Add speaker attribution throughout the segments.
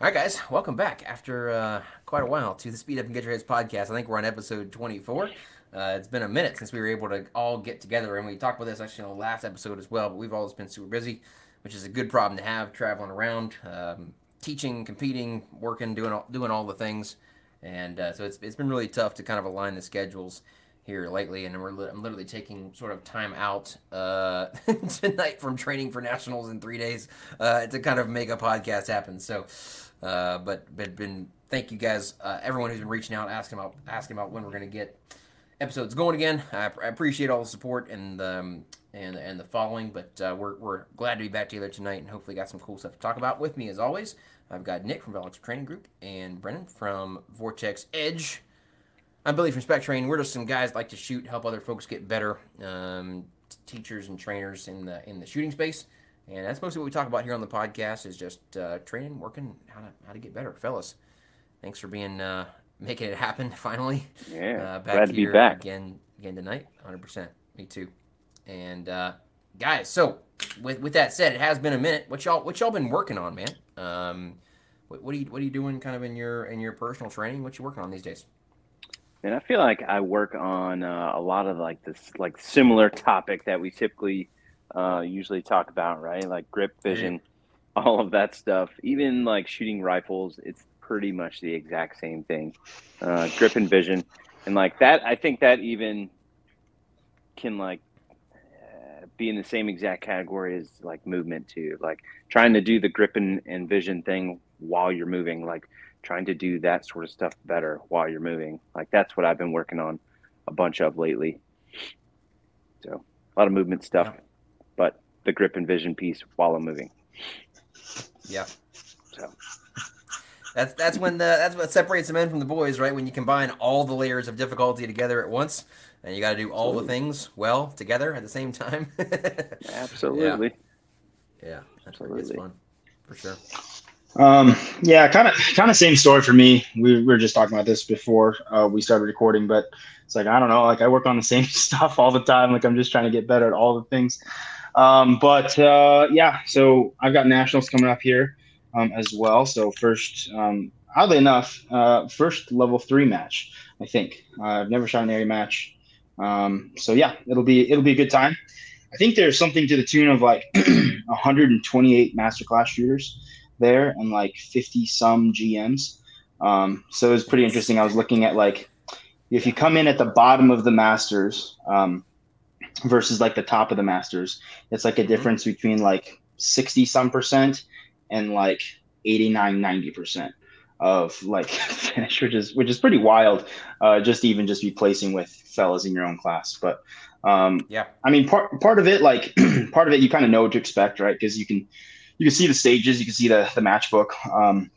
Speaker 1: All right, guys, welcome back after uh, quite a while to the Speed Up and Get Your Hits podcast. I think we're on episode 24. Uh, it's been a minute since we were able to all get together, and we talked about this actually in the last episode as well. But we've always been super busy, which is a good problem to have, traveling around, um, teaching, competing, working, doing all, doing all the things, and uh, so it's it's been really tough to kind of align the schedules here lately. And we're li- I'm literally taking sort of time out uh, tonight from training for nationals in three days uh, to kind of make a podcast happen. So. Uh, but but been thank you guys, uh, everyone who's been reaching out, asking about asking about when we're going to get episodes going again. I, I, appreciate all the support and um, and and the following. But uh, we're we're glad to be back together tonight, and hopefully got some cool stuff to talk about. With me as always, I've got Nick from Velox Training Group and Brennan from Vortex Edge. I'm Billy from SpecTrain. We're just some guys like to shoot, help other folks get better, um, teachers and trainers in the in the shooting space. And that's mostly what we talk about here on the podcast is just uh, training, working, how to how to get better, fellas. Thanks for being uh, making it happen finally.
Speaker 2: Yeah,
Speaker 1: uh, back
Speaker 2: glad to be back
Speaker 1: again again tonight. 100. percent Me too. And uh, guys, so with with that said, it has been a minute. What y'all what y'all been working on, man? Um, what, what are you what are you doing kind of in your in your personal training? What you working on these days?
Speaker 2: And I feel like I work on uh, a lot of like this like similar topic that we typically uh, usually talk about, right? Like grip vision, all of that stuff. Even like shooting rifles, it's pretty much the exact same thing. Uh, grip and vision, and like that, I think that even can like uh, be in the same exact category as like movement too. Like trying to do the grip and, and vision thing while you're moving, like trying to do that sort of stuff better while you're moving. Like that's what I've been working on a bunch of lately. So a lot of movement stuff. Yeah the grip and vision piece while I'm moving.
Speaker 1: Yeah. So that's that's when the that's what separates the men from the boys, right? When you combine all the layers of difficulty together at once, and you got to do all Absolutely. the things well together at the same time.
Speaker 2: Absolutely.
Speaker 1: Yeah, yeah that's Absolutely. it's fun for sure.
Speaker 3: Um, yeah, kind of, kind of same story for me. We, we were just talking about this before uh, we started recording, but it's like I don't know, like I work on the same stuff all the time. Like I'm just trying to get better at all the things. Um, but uh, yeah, so I've got nationals coming up here um, as well. So first, um, oddly enough, uh, first level three match. I think uh, I've never shot an area match. Um, so yeah, it'll be it'll be a good time. I think there's something to the tune of like 128 masterclass shooters there and like 50 some GMs. Um, so it was pretty interesting. I was looking at like if you come in at the bottom of the masters, um, versus like the top of the masters it's like a mm-hmm. difference between like 60 some percent and like 89 90 percent of like finish which is which is pretty wild uh just even just be placing with fellas in your own class but um
Speaker 1: yeah
Speaker 3: i mean part part of it like part of it you kind of know what to expect right because you can you can see the stages you can see the the matchbook. Um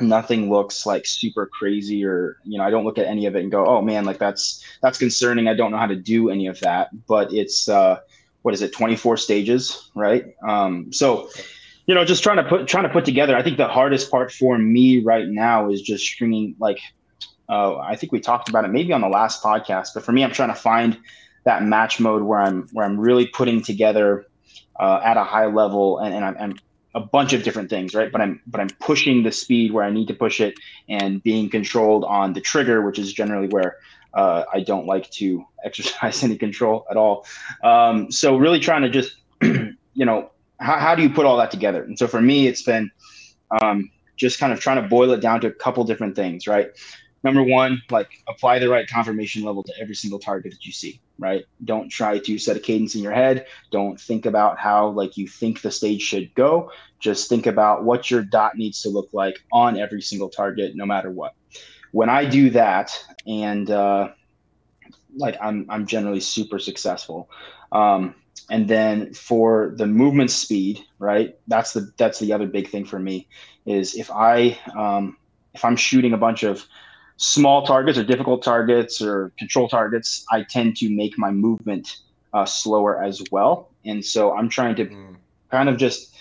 Speaker 3: nothing looks like super crazy or you know i don't look at any of it and go oh man like that's that's concerning. I don't know how to do any of that. But it's uh what is it 24 stages right? Um so you know just trying to put trying to put together i think the hardest part for me right now is just stringing like uh, i think we talked about it maybe on the last podcast but for me i'm trying to find that match mode where i'm where i'm really putting together uh, at a high level and, and I'm, I'm a bunch of different things, right? But I'm but I'm pushing the speed where I need to push it and being controlled on the trigger, which is generally where uh, I don't like to exercise any control at all. Um, so really trying to just you know how, how do you put all that together? And so for me, it's been um, just kind of trying to boil it down to a couple different things, right? Number one, like apply the right confirmation level to every single target that you see right? Don't try to set a cadence in your head. Don't think about how like you think the stage should go. Just think about what your dot needs to look like on every single target, no matter what. When I do that, and uh, like I'm, I'm generally super successful. Um, and then for the movement speed, right? That's the that's the other big thing for me is if I um, if I'm shooting a bunch of small targets or difficult targets or control targets, I tend to make my movement uh, slower as well. And so I'm trying to mm. kind of just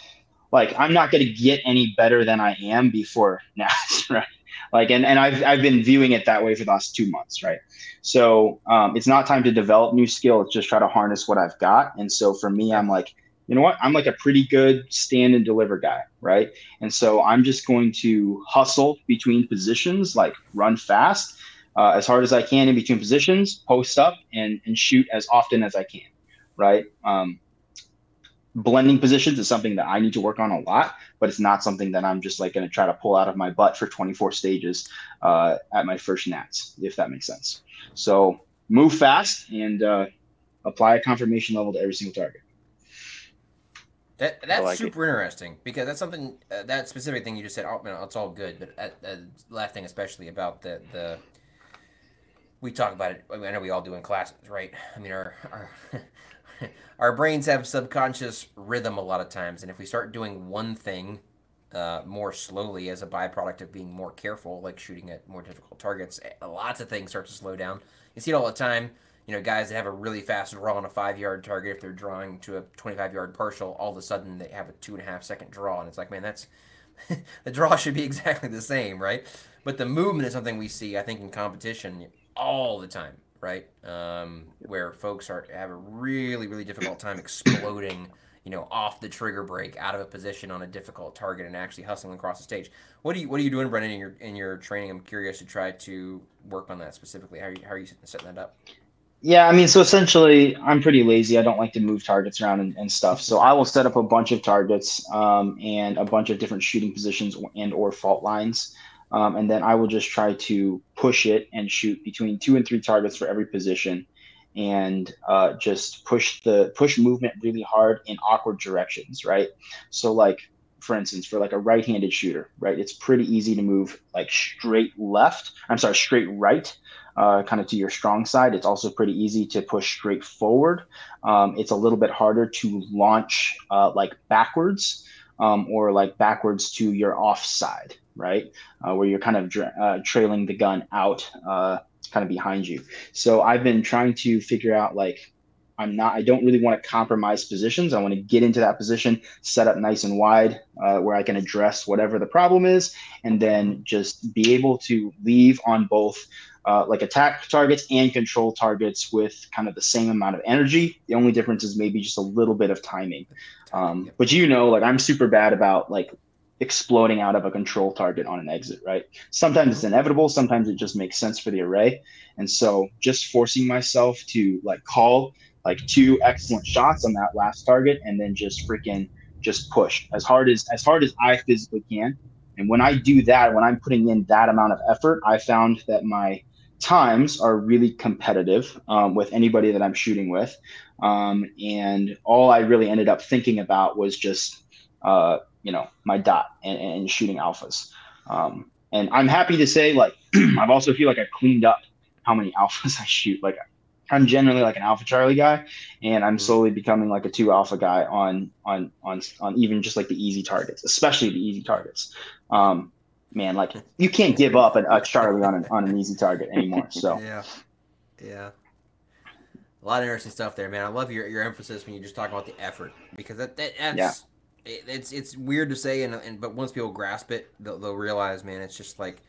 Speaker 3: like I'm not going to get any better than I am before now, right? Like, and, and I've, I've been viewing it that way for the last two months, right? So um, it's not time to develop new skill. It's just try to harness what I've got. And so for me, I'm like, you know what? I'm like a pretty good stand and deliver guy, right? And so I'm just going to hustle between positions, like run fast uh, as hard as I can in between positions, post up, and and shoot as often as I can, right? Um, blending positions is something that I need to work on a lot, but it's not something that I'm just like going to try to pull out of my butt for 24 stages uh, at my first nats, if that makes sense. So move fast and uh, apply a confirmation level to every single target.
Speaker 1: That that's like super it. interesting because that's something uh, that specific thing you just said. Oh, man, it's all good, but uh, uh, last thing especially about the the we talk about it. I, mean, I know we all do in classes, right? I mean, our our our brains have subconscious rhythm a lot of times, and if we start doing one thing uh, more slowly as a byproduct of being more careful, like shooting at more difficult targets, eh, lots of things start to slow down. You see it all the time. You know, guys that have a really fast draw on a five yard target, if they're drawing to a 25 yard partial, all of a sudden they have a two and a half second draw. And it's like, man, that's the draw should be exactly the same, right? But the movement is something we see, I think, in competition all the time, right? Um, where folks are have a really, really difficult time exploding you know, off the trigger break, out of a position on a difficult target, and actually hustling across the stage. What are you What are you doing, Brennan, in your in your training? I'm curious to try to work on that specifically. How are you, how are you setting that up?
Speaker 3: Yeah, I mean, so essentially, I'm pretty lazy. I don't like to move targets around and, and stuff. So I will set up a bunch of targets um, and a bunch of different shooting positions and or fault lines, um, and then I will just try to push it and shoot between two and three targets for every position and uh, just push the push movement really hard in awkward directions, right? So like for instance, for like a right-handed shooter, right? It's pretty easy to move like straight left. I'm sorry, straight right, uh, kind of to your strong side. It's also pretty easy to push straight forward. Um, it's a little bit harder to launch uh, like backwards um, or like backwards to your off side, right? Uh, where you're kind of dra- uh, trailing the gun out uh, kind of behind you. So I've been trying to figure out like I'm not I don't really want to compromise positions. I want to get into that position, set up nice and wide uh, where I can address whatever the problem is, and then just be able to leave on both uh, like attack targets and control targets with kind of the same amount of energy. The only difference is maybe just a little bit of timing. Um, but you know, like I'm super bad about like exploding out of a control target on an exit, right? Sometimes it's inevitable, sometimes it just makes sense for the array. And so just forcing myself to like call like two excellent shots on that last target and then just freaking just push as hard as as hard as I physically can. And when I do that, when I'm putting in that amount of effort, I found that my times are really competitive um, with anybody that I'm shooting with. Um, and all I really ended up thinking about was just uh, you know my dot and, and shooting alphas. Um, and I'm happy to say like I've also feel like I've cleaned up how many alphas I shoot. Like I'm generally like an alpha Charlie guy, and I'm mm-hmm. slowly becoming like a two alpha guy on on on on even just like the easy targets, especially the easy targets. Um, man, like you can't give up a, a Charlie on an on an easy target anymore. So
Speaker 1: yeah, yeah. A lot of interesting stuff there, man. I love your, your emphasis when you just talk about the effort because that, that that's yeah it, it's it's weird to say, and, and but once people grasp it, they'll, they'll realize, man, it's just like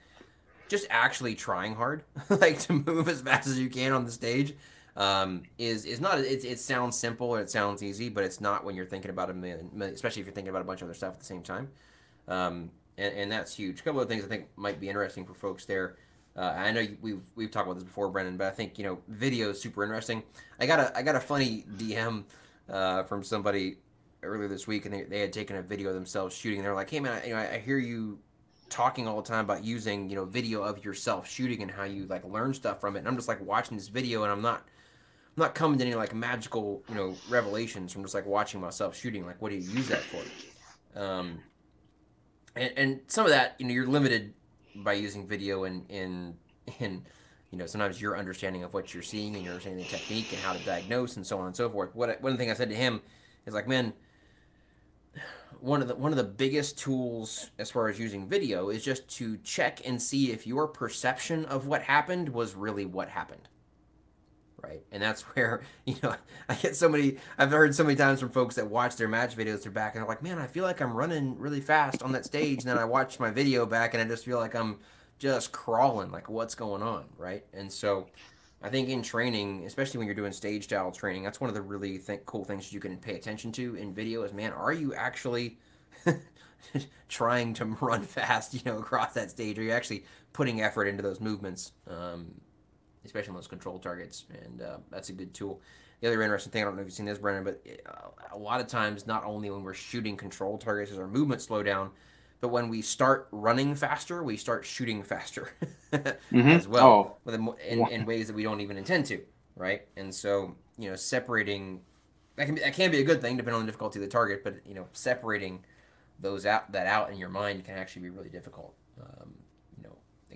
Speaker 1: just actually trying hard, like to move as fast as you can on the stage. Um, is is not it, it sounds simple or it sounds easy, but it's not when you're thinking about a especially if you're thinking about a bunch of other stuff at the same time. Um, and, and that's huge. A couple of things I think might be interesting for folks there. Uh, I know we've we've talked about this before, Brennan, but I think you know video is super interesting. I got a I got a funny DM uh, from somebody earlier this week, and they, they had taken a video of themselves shooting. They're like, "Hey man, I, you know, I hear you talking all the time about using you know video of yourself shooting and how you like learn stuff from it." And I'm just like watching this video, and I'm not I'm not coming to any like magical you know revelations from just like watching myself shooting. Like, what do you use that for? Um, and, and some of that, you know, you're limited by using video and in in you know sometimes your understanding of what you're seeing and your understanding the technique and how to diagnose and so on and so forth. What one thing I said to him is like, man, one of the one of the biggest tools as far as using video is just to check and see if your perception of what happened was really what happened right and that's where you know i get so many i've heard so many times from folks that watch their match videos they're back and they're like man i feel like i'm running really fast on that stage and then i watch my video back and i just feel like i'm just crawling like what's going on right and so I think in training, especially when you're doing stage style training, that's one of the really th- cool things you can pay attention to in video. Is man, are you actually trying to run fast, you know, across that stage? Are you actually putting effort into those movements, um, especially on those control targets? And uh, that's a good tool. The other interesting thing, I don't know if you've seen this, Brennan, but uh, a lot of times, not only when we're shooting control targets, does our movement slow down, but when we start running faster, we start shooting faster mm-hmm. as well, oh. in, in, ways that we don't even intend to, right? And so, you know, separating that can be, that can be a good thing depending on the difficulty of the target, but you know, separating those out that out in your mind can actually be really difficult. Um,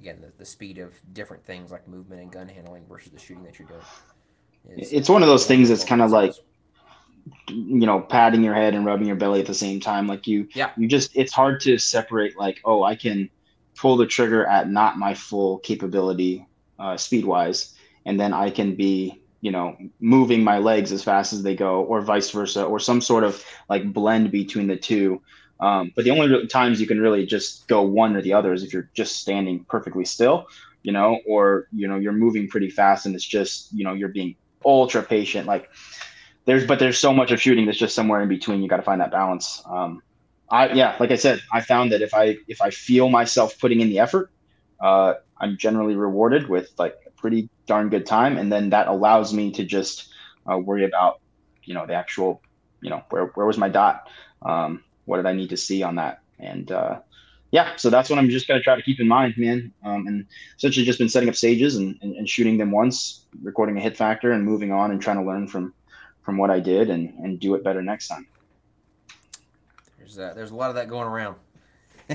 Speaker 1: again, the, the speed of different things like movement and gun handling versus the shooting that you're doing.
Speaker 3: Is, it's one of those things that's kind of like you know patting your head and rubbing your belly at the same time like you
Speaker 1: yeah
Speaker 3: you just it's hard to separate like oh i can pull the trigger at not my full capability uh, speed wise and then i can be you know moving my legs as fast as they go or vice versa or some sort of like blend between the two um, but the only times you can really just go one or the other is if you're just standing perfectly still you know or you know you're moving pretty fast and it's just you know you're being ultra patient like there's but there's so much of shooting that's just somewhere in between. You got to find that balance. Um, I yeah, like I said, I found that if I if I feel myself putting in the effort, uh, I'm generally rewarded with like a pretty darn good time, and then that allows me to just uh, worry about you know the actual you know where where was my dot, um, what did I need to see on that, and uh, yeah, so that's what I'm just gonna try to keep in mind, man. Um, and essentially just been setting up stages and, and, and shooting them once, recording a hit factor, and moving on and trying to learn from from what I did and and do it better next time.
Speaker 1: There's uh, there's a lot of that going around.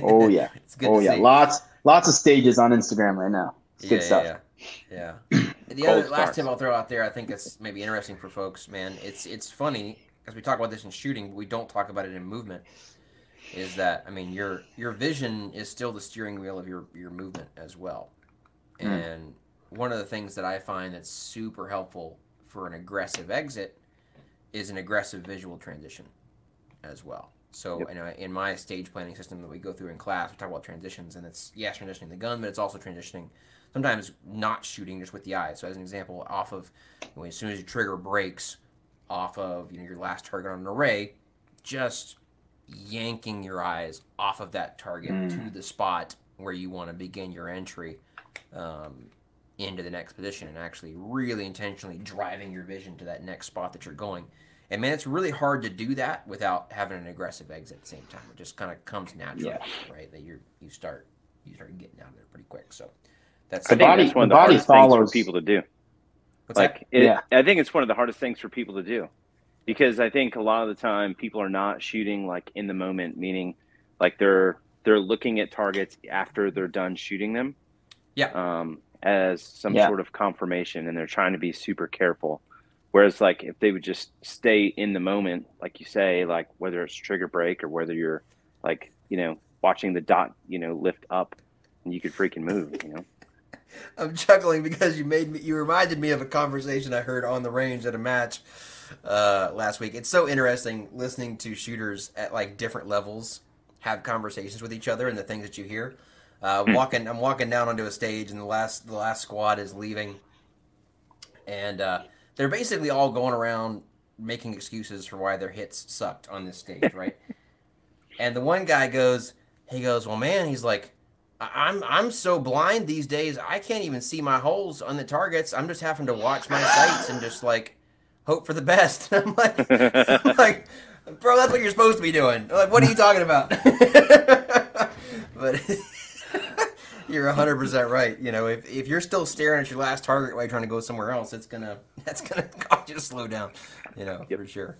Speaker 3: oh yeah, it's good. Oh yeah, see. lots lots of stages on Instagram right now. It's yeah, good stuff.
Speaker 1: Yeah, yeah. the other last tip I'll throw out there, I think it's maybe interesting for folks, man. It's it's funny as we talk about this in shooting, but we don't talk about it in movement. Is that I mean your your vision is still the steering wheel of your your movement as well, mm. and one of the things that I find that's super helpful for an aggressive exit is an aggressive visual transition as well. So yep. you know, in my stage planning system that we go through in class, we talk about transitions, and it's yes, transitioning the gun, but it's also transitioning sometimes not shooting just with the eye. So as an example, off of you know, as soon as your trigger breaks off of you know your last target on an array, just yanking your eyes off of that target mm. to the spot where you want to begin your entry um, into the next position and actually really intentionally driving your vision to that next spot that you're going. And man, it's really hard to do that without having an aggressive exit at the same time. It just kind of comes naturally, yeah. right? That you you start you start getting out of there pretty quick. So
Speaker 2: that's the body. That's one of the, the hardest follows. things for people to do. What's like, it, yeah. I think it's one of the hardest things for people to do because I think a lot of the time people are not shooting like in the moment, meaning like they're they're looking at targets after they're done shooting them.
Speaker 1: Yeah.
Speaker 2: Um, as some yeah. sort of confirmation and they're trying to be super careful. Whereas like if they would just stay in the moment, like you say, like whether it's trigger break or whether you're like, you know, watching the dot, you know, lift up and you could freaking move, you know.
Speaker 1: I'm chuckling because you made me you reminded me of a conversation I heard on the range at a match uh, last week. It's so interesting listening to shooters at like different levels have conversations with each other and the things that you hear. Uh, hmm. walking, I'm walking down onto a stage, and the last the last squad is leaving, and uh, they're basically all going around making excuses for why their hits sucked on this stage, right? and the one guy goes, he goes, well, man, he's like, I'm I'm so blind these days, I can't even see my holes on the targets. I'm just having to watch my sights and just like hope for the best. I'm like, I'm like, bro, that's what you're supposed to be doing. like, what are you talking about? but you're 100% right. You know, if, if you're still staring at your last target while you're trying to go somewhere else, it's going to that's to cause you to slow down, you know, yep. for sure.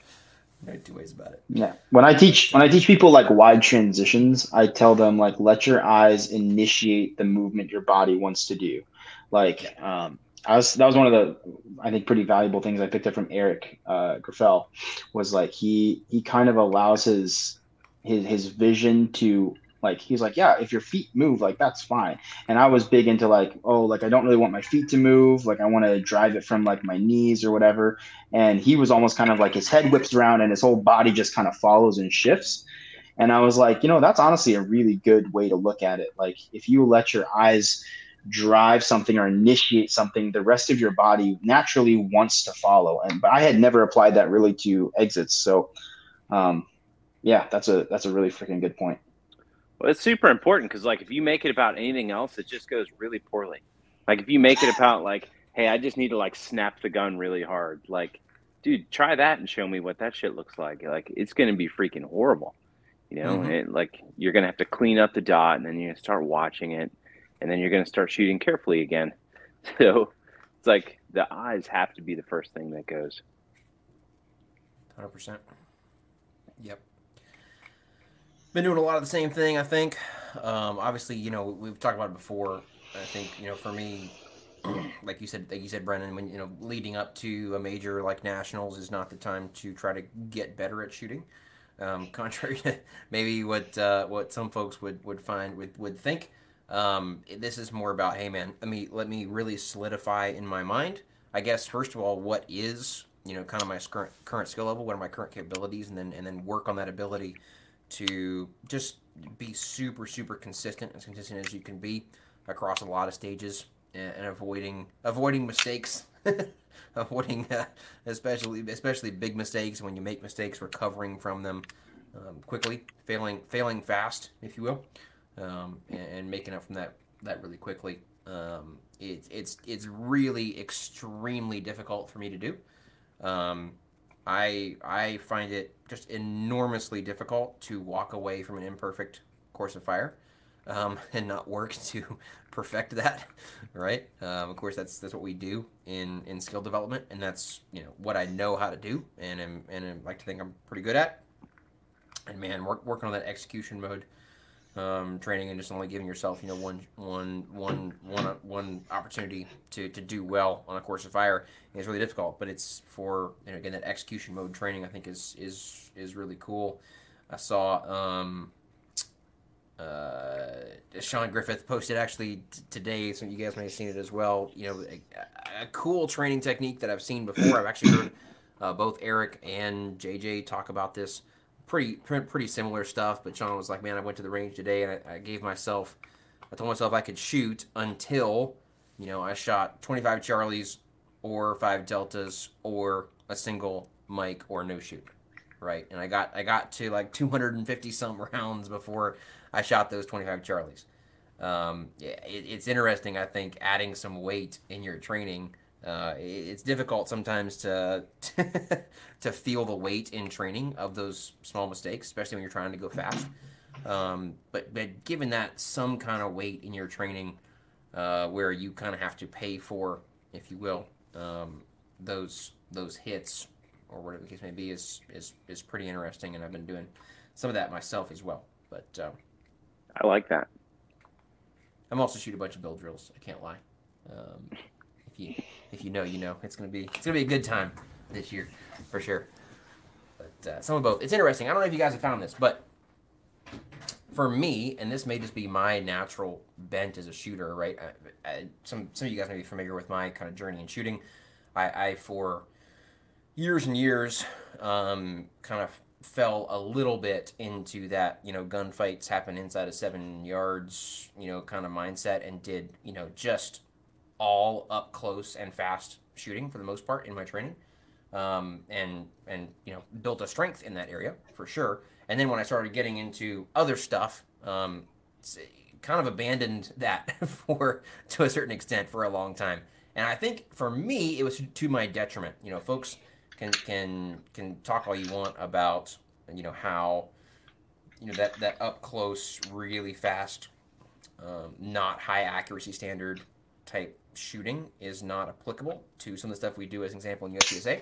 Speaker 1: No two ways about it.
Speaker 3: Yeah. When I teach when I teach people like wide transitions, I tell them like let your eyes initiate the movement your body wants to do. Like um I was that was one of the I think pretty valuable things I picked up from Eric uh, Grauffel was like he he kind of allows his his his vision to like he's like yeah if your feet move like that's fine and i was big into like oh like i don't really want my feet to move like i want to drive it from like my knees or whatever and he was almost kind of like his head whips around and his whole body just kind of follows and shifts and i was like you know that's honestly a really good way to look at it like if you let your eyes drive something or initiate something, the rest of your body naturally wants to follow. And but I had never applied that really to exits. So um, yeah, that's a that's a really freaking good point.
Speaker 2: Well, it's super important because like if you make it about anything else, it just goes really poorly. Like if you make it about like, hey, I just need to like snap the gun really hard, like, dude, try that and show me what that shit looks like. Like it's gonna be freaking horrible. You know, mm-hmm. it, like you're gonna have to clean up the dot and then you're gonna start watching it and then you're gonna start shooting carefully again. So it's like the eyes have to be the first thing that goes.
Speaker 1: Hundred percent. Yep. Been doing a lot of the same thing, I think. Um, obviously, you know, we've talked about it before. I think, you know, for me, like you said, like you said, Brennan, when you know, leading up to a major like nationals is not the time to try to get better at shooting. Um, contrary to maybe what uh, what some folks would would find would would think. Um, this is more about, hey man, let me let me really solidify in my mind. I guess first of all, what is you know kind of my current current skill level what are my current capabilities and then and then work on that ability to just be super super consistent as consistent as you can be across a lot of stages and, and avoiding avoiding mistakes. Avoiding uh, especially especially big mistakes when you make mistakes recovering from them um, quickly failing failing fast if you will um, and, and, making up from that that really quickly. Um, it, it's it's really extremely difficult for me to do. Um, I I find it just enormously difficult to walk away from an imperfect course of fire, um, and not work to perfect that. Right? Um, of course, that's that's what we do in in skill development, and that's you know what I know how to do, and I'm, and I like to think I'm pretty good at. And man, work, working on that execution mode um, training and just only giving yourself, you know, one, one, one, one, one opportunity to, to do well on a course of fire is really difficult. But it's for, you know, again, that execution mode training, I think is, is, is really cool. I saw, um, uh, Sean Griffith posted actually t- today, so you guys may have seen it as well. You know, a, a cool training technique that I've seen before. I've actually heard uh, both Eric and JJ talk about this pretty pretty similar stuff. But Sean was like, "Man, I went to the range today, and I, I gave myself, I told myself I could shoot until, you know, I shot 25 Charlies, or five Deltas, or a single Mike, or no shoot, right? And I got I got to like 250 some rounds before I shot those 25 Charlies. Um, it, it's interesting, I think, adding some weight in your training uh, it's difficult sometimes to to feel the weight in training of those small mistakes, especially when you're trying to go fast. Um, but but given that some kind of weight in your training, uh, where you kind of have to pay for, if you will, um, those those hits or whatever the case may be, is is is pretty interesting, and I've been doing some of that myself as well. But um,
Speaker 2: I like that.
Speaker 1: I'm also shoot a bunch of Bill drills. I can't lie. Um, you if you know, you know. It's gonna be it's gonna be a good time this year for sure. But uh, some of both. It's interesting. I don't know if you guys have found this, but for me, and this may just be my natural bent as a shooter, right? I, I, some some of you guys may be familiar with my kind of journey in shooting. I, I for years and years, um, kind of fell a little bit into that, you know, gunfights happen inside of seven yards, you know, kind of mindset, and did you know just all up close and fast shooting for the most part in my training, um, and and you know built a strength in that area for sure. And then when I started getting into other stuff, um, kind of abandoned that for to a certain extent for a long time. And I think for me it was to my detriment. You know, folks can can can talk all you want about you know how you know that that up close really fast um, not high accuracy standard type shooting is not applicable to some of the stuff we do as an example in USPSA.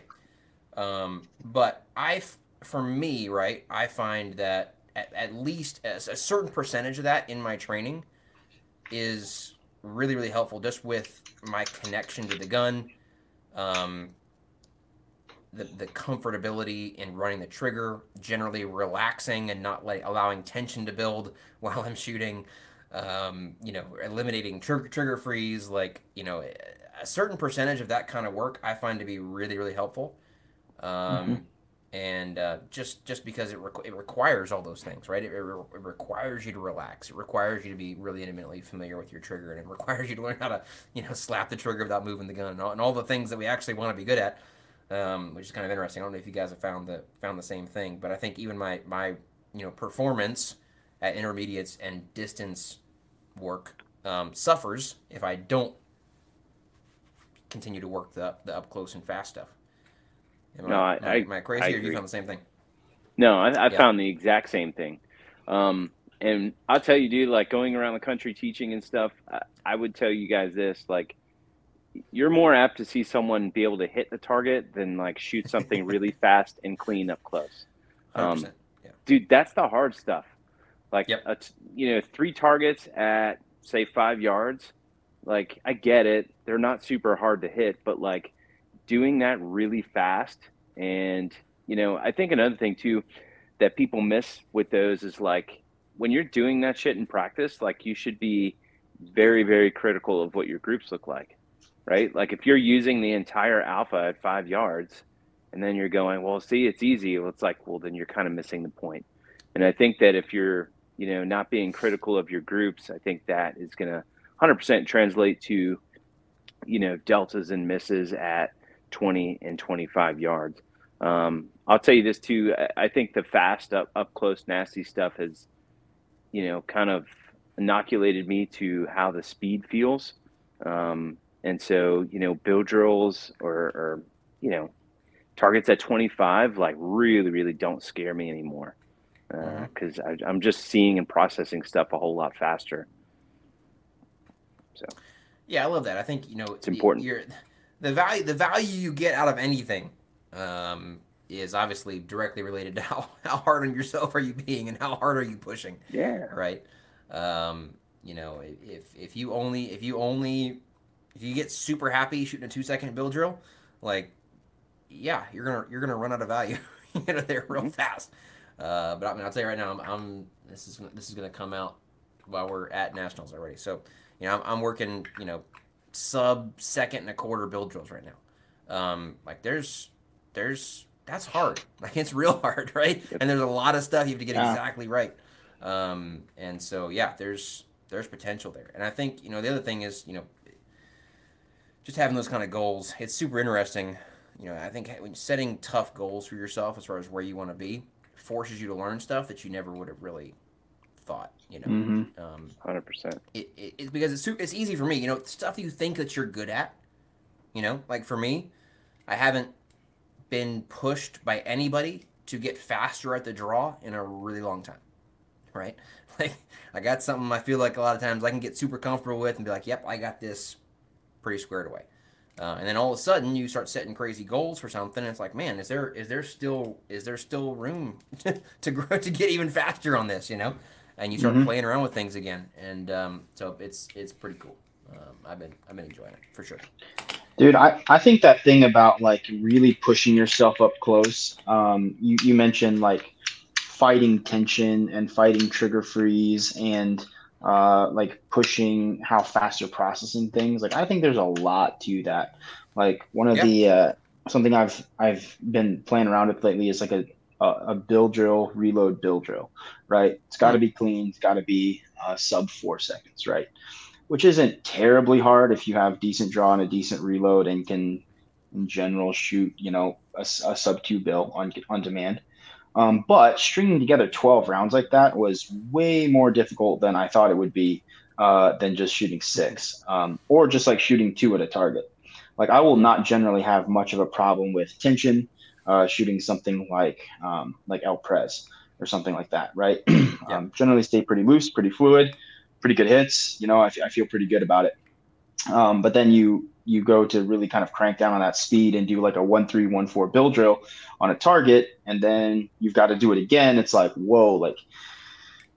Speaker 1: Um, but I, for me, right, I find that at, at least a, a certain percentage of that in my training is really, really helpful just with my connection to the gun, um, the, the comfortability in running the trigger, generally relaxing and not like allowing tension to build while I'm shooting um, you know, eliminating tr- trigger freeze, like, you know, a certain percentage of that kind of work I find to be really, really helpful. Um, mm-hmm. and uh, just just because it, requ- it requires all those things, right? It, it, re- it requires you to relax. It requires you to be really intimately familiar with your trigger, and it requires you to learn how to you know slap the trigger without moving the gun, and all, and all the things that we actually want to be good at, um, which is kind of interesting. I don't know if you guys have found the found the same thing, but I think even my my you know performance at intermediates and distance work um, suffers if I don't continue to work the the up close and fast stuff. Am
Speaker 2: No, I-
Speaker 1: am I, am I crazy
Speaker 2: I
Speaker 1: or you found the same thing?
Speaker 2: No, I, I
Speaker 1: Yeah.
Speaker 2: found the exact same thing. Um, and I'll tell you, dude, like going around the country teaching and stuff, I, I would tell you guys this, like, you're more apt to see someone be able to hit the target than like shoot something really fast and clean up close. Um,
Speaker 1: yeah.
Speaker 2: dude, that's the hard stuff. Like,
Speaker 1: Yep.
Speaker 2: a t- you know, three targets at say five yards. Like, I get it; they're not super hard to hit, but like doing that really fast, and you know, I think another thing too that people miss with those is like when you're doing that shit in practice, like you should be very, very critical of what your groups look like, right? Like if you're using the entire alpha at five yards, and then you're going, well, see, it's easy. Well, it's like, well, then you're kind of missing the point. And I think that if you're, you know, not being critical of your groups, I think that is going to 100% translate to, you know, deltas and misses at 20 and 25 yards. Um, I'll tell you this too. I- think the fast up, up close, nasty stuff has, you know, kind of inoculated me to how the speed feels. Um, and so, you know, Bill drills or, or, you know, targets at 25 like really really don't scare me anymore. Because I I'm just seeing and processing stuff a whole lot faster. So
Speaker 1: Yeah, I love that. I think you know it's
Speaker 2: important.
Speaker 1: The value the value you get out of anything um, is obviously directly related to how, how hard on yourself are you being and how hard are you pushing,
Speaker 2: yeah,
Speaker 1: right? Um, you know, if if you only if you only if you get super happy shooting a two second Bill drill, like yeah, you're gonna you're gonna run out of value, you know, there real
Speaker 2: Mhm.
Speaker 1: fast. Uh, but I mean, I'll tell you right now, I'm, I'm this is this is gonna come out while we're at nationals already. So you know, I'm, I'm working you know sub second and a quarter Bill drills right now. Um, like there's there's that's hard. Like it's real hard, right? And there's a lot of stuff you have to get
Speaker 3: Yeah.
Speaker 1: exactly right. Um, and so yeah, there's there's potential there. And I think you know the other thing is you know just having those kind of goals. It's super interesting. You know, I think when setting tough goals for yourself as far as where you want to be forces you to learn stuff that you never would have really thought. You know,
Speaker 3: hmm
Speaker 1: um,
Speaker 2: hundred percent.
Speaker 1: it, it, it's because it's it's easy for me. You know, stuff you think that you're good at. You know, like for me, I haven't been pushed by anybody to get faster at the draw in a really long time. Right? Like I got something I feel like a lot of times I can get super comfortable with and be like, "Yep, I got this pretty squared away." Uh, and then all of a sudden you start setting crazy goals for something and it's like man is there is there still is there still room to grow to get even faster on this you know and you start
Speaker 3: Mhm.
Speaker 1: playing around with things again and um, so it's it's pretty cool um, i've been i've been enjoying it for sure
Speaker 3: Dude, I, I think that thing about like really pushing yourself up close. Um, you, you mentioned like fighting tension and fighting trigger freeze and uh, like pushing how fast you're processing things. Like I think there's a lot to that. Like one of
Speaker 1: Yeah.
Speaker 3: the uh, something I've I've been playing around with lately is like a a, a Bill drill, reload Bill drill, right? It's got to be clean. It's got to be uh, sub four seconds, right? Which isn't terribly hard if you have decent draw and a decent reload and can, in general, shoot you know a sub two bill on on demand. Um, but stringing together 12 rounds like that was way more difficult than I thought it would be uh, than just shooting six um, or just like shooting two at a target. Like I will not generally have much of a problem with tension, uh, shooting something like um, like El Prez or something like that, right? um, generally stay pretty loose, pretty fluid, pretty good hits. You know, I, f- I feel pretty good about it. Um, but then you you go to really kind of crank down on that speed and do like a one three one four Bill drill on a target, and then you've got to do it again. It's like whoa, like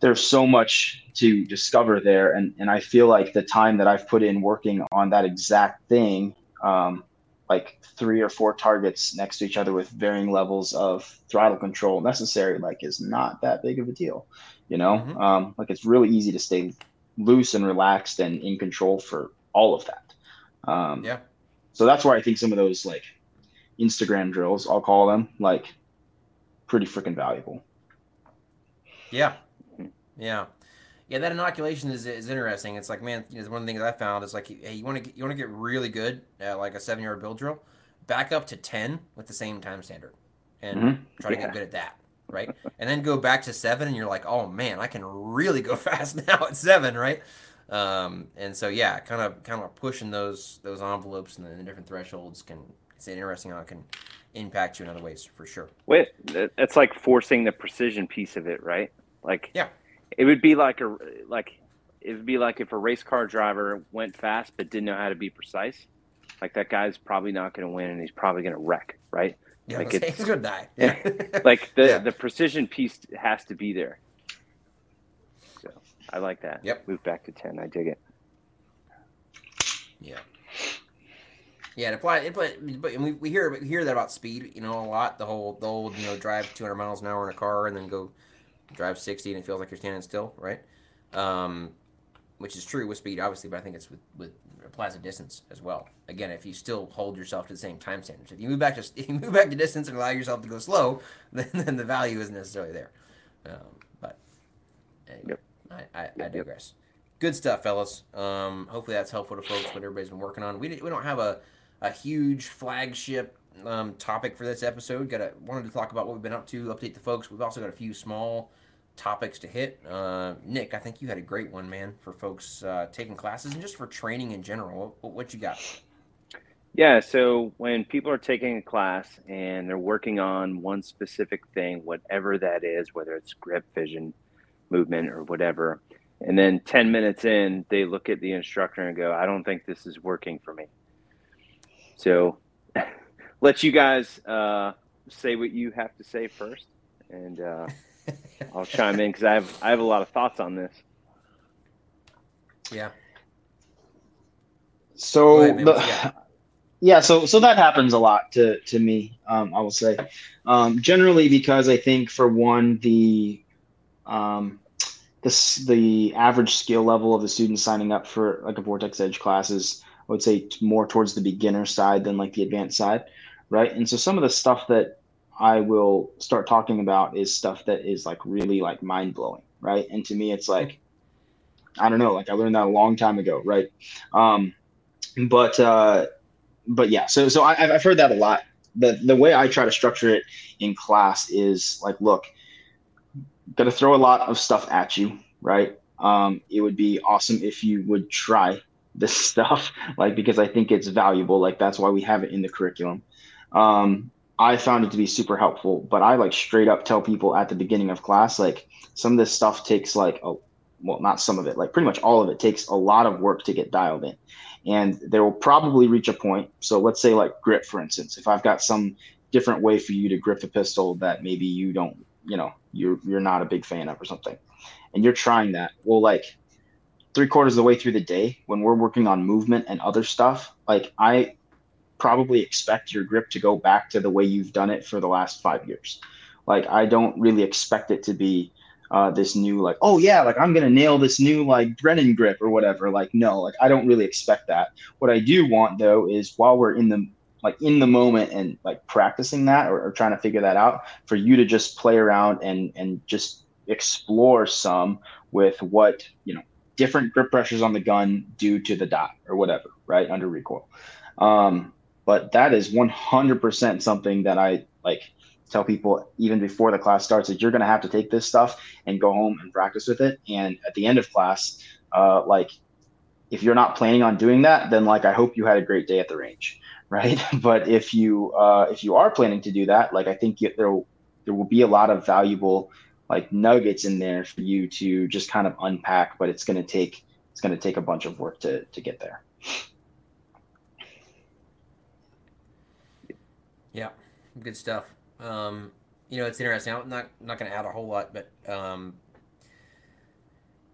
Speaker 3: there's so much to discover there, and and I feel like the time that I've put in working on that exact thing, um, like three or four targets next to each other with varying levels of throttle control necessary, like is not that big of a deal. You know,
Speaker 1: Mhm.
Speaker 3: um, like it's really easy to stay loose and relaxed and in control for all of that. Um,
Speaker 1: Yeah.
Speaker 3: So that's where I think some of those like Instagram drills, I'll call them, like pretty freaking valuable.
Speaker 1: Yeah, yeah, yeah. That inoculation is, is interesting. It's like, man, you know, one of the things I found is like, hey, you want to you want to get really good at like a seven yard Bill drill, back up to ten with the same time standard, and mm-hmm. try to yeah. get good at that. Right, and then go back to seven, and you're like, oh man, I can really go fast now at seven, right? Um, and so yeah, kind of kind of pushing those those envelopes and the different thresholds can it's interesting how it can impact you in other ways for sure.
Speaker 2: Wait, it's like forcing the precision piece of it, right? Like
Speaker 1: yeah,
Speaker 2: it would be like a like it would be like if a race car driver went fast but didn't know how to be precise. Like that guy's probably not going to win, and he's probably going to wreck, right?
Speaker 1: Yeah,
Speaker 2: like
Speaker 1: he's going to die. Yeah,
Speaker 2: like the yeah. the precision piece has to be there. I like that.
Speaker 1: Yep.
Speaker 2: Move back to ten. I dig it.
Speaker 1: Yeah. Yeah, it apply, it apply, but we, we hear we hear that about speed, you know, a lot. The whole the old you know drive 200 miles an hour in a car and then go drive 60 and it feels like you're standing still, right? Um, which is true with speed, obviously, but I think it's with with applies to distance as well. Again, if you still hold yourself to the same time standards, if you move back to if you move back to distance and allow yourself to go slow, then, then the value isn't necessarily there. Um, but anyway. yep. I, I, I digress. Good stuff, fellas. Um, hopefully that's helpful to folks. What everybody's been working on. We we don't have a, a huge flagship um, topic for this episode. Got a, wanted to talk about what we've been up to, update the folks. We've also got a few small topics to hit. Uh, Nick, I think you had a great one, man, for folks uh, taking classes and just for training in general. What, what you got?
Speaker 2: Yeah, so when people are taking a class and they're working on one specific thing, whatever that is, whether it's grip, vision, movement or whatever. And then 10 minutes in, they look at the instructor and go, I don't think this is working for me. So let you guys uh, say what you have to say first. And uh, I'll chime in because I have, I have a lot of thoughts on this.
Speaker 1: Yeah.
Speaker 3: So ahead, the, yeah, so so that happens a lot to to me. Um, I will say, um, generally because I think for one the um, the, the average skill level of the students signing up for like a Vortex Edge classes, I would say more towards the beginner side than like the advanced side, right? And so some of the stuff that I will start talking about is stuff that is like really like mind blowing, right? And to me, it's like, I don't know, like I learned that a long time ago, right? Um, but uh, but yeah, so so I, I've heard that a lot. The the way I try to structure it in class is like, look, to throw a lot of stuff at you, right? Um, it would be awesome if you would try this stuff, like because I think it's valuable. Like that's why we have it in the curriculum. Um, I found it to be super helpful, but I like straight up tell people at the beginning of class, like some of this stuff takes like a well, not some of it, like pretty much all of it takes a lot of work to get dialed in. And there will probably reach a point. So let's say like grip, for instance, if I've got some different way for you to grip a pistol that maybe you don't you know you're you're not a big fan of or something. And you're trying that. Well like three quarters of the way through the day when we're working on movement and other stuff like i probably expect your grip to go back to the way you've done it for the last five years. Like i don't really expect it to be uh, this new like oh yeah like i'm gonna nail this new like brennan grip or whatever. Like no like i don't really expect that. What i do want though is while we're in the like in the moment and like practicing that or, or, trying to figure that out for you to just play around and and just explore some with what you know different grip pressures on the gun due to the dot or whatever right under recoil. Um, but that is 100% something that i like tell people even before the class starts that you're going to have to take this stuff and go home and practice with it. And at the end of class uh, like if you're not planning on doing that then like i hope you had a great day at the range right? But if you uh, if you are planning to do that, like I think there there will be a lot of valuable like nuggets in there for you to just kind of unpack. But it's going to take it's going to take a bunch of work to to get there.
Speaker 1: Yeah, good stuff. Um, you know, it's interesting. I'm not not going to add a whole lot, but um,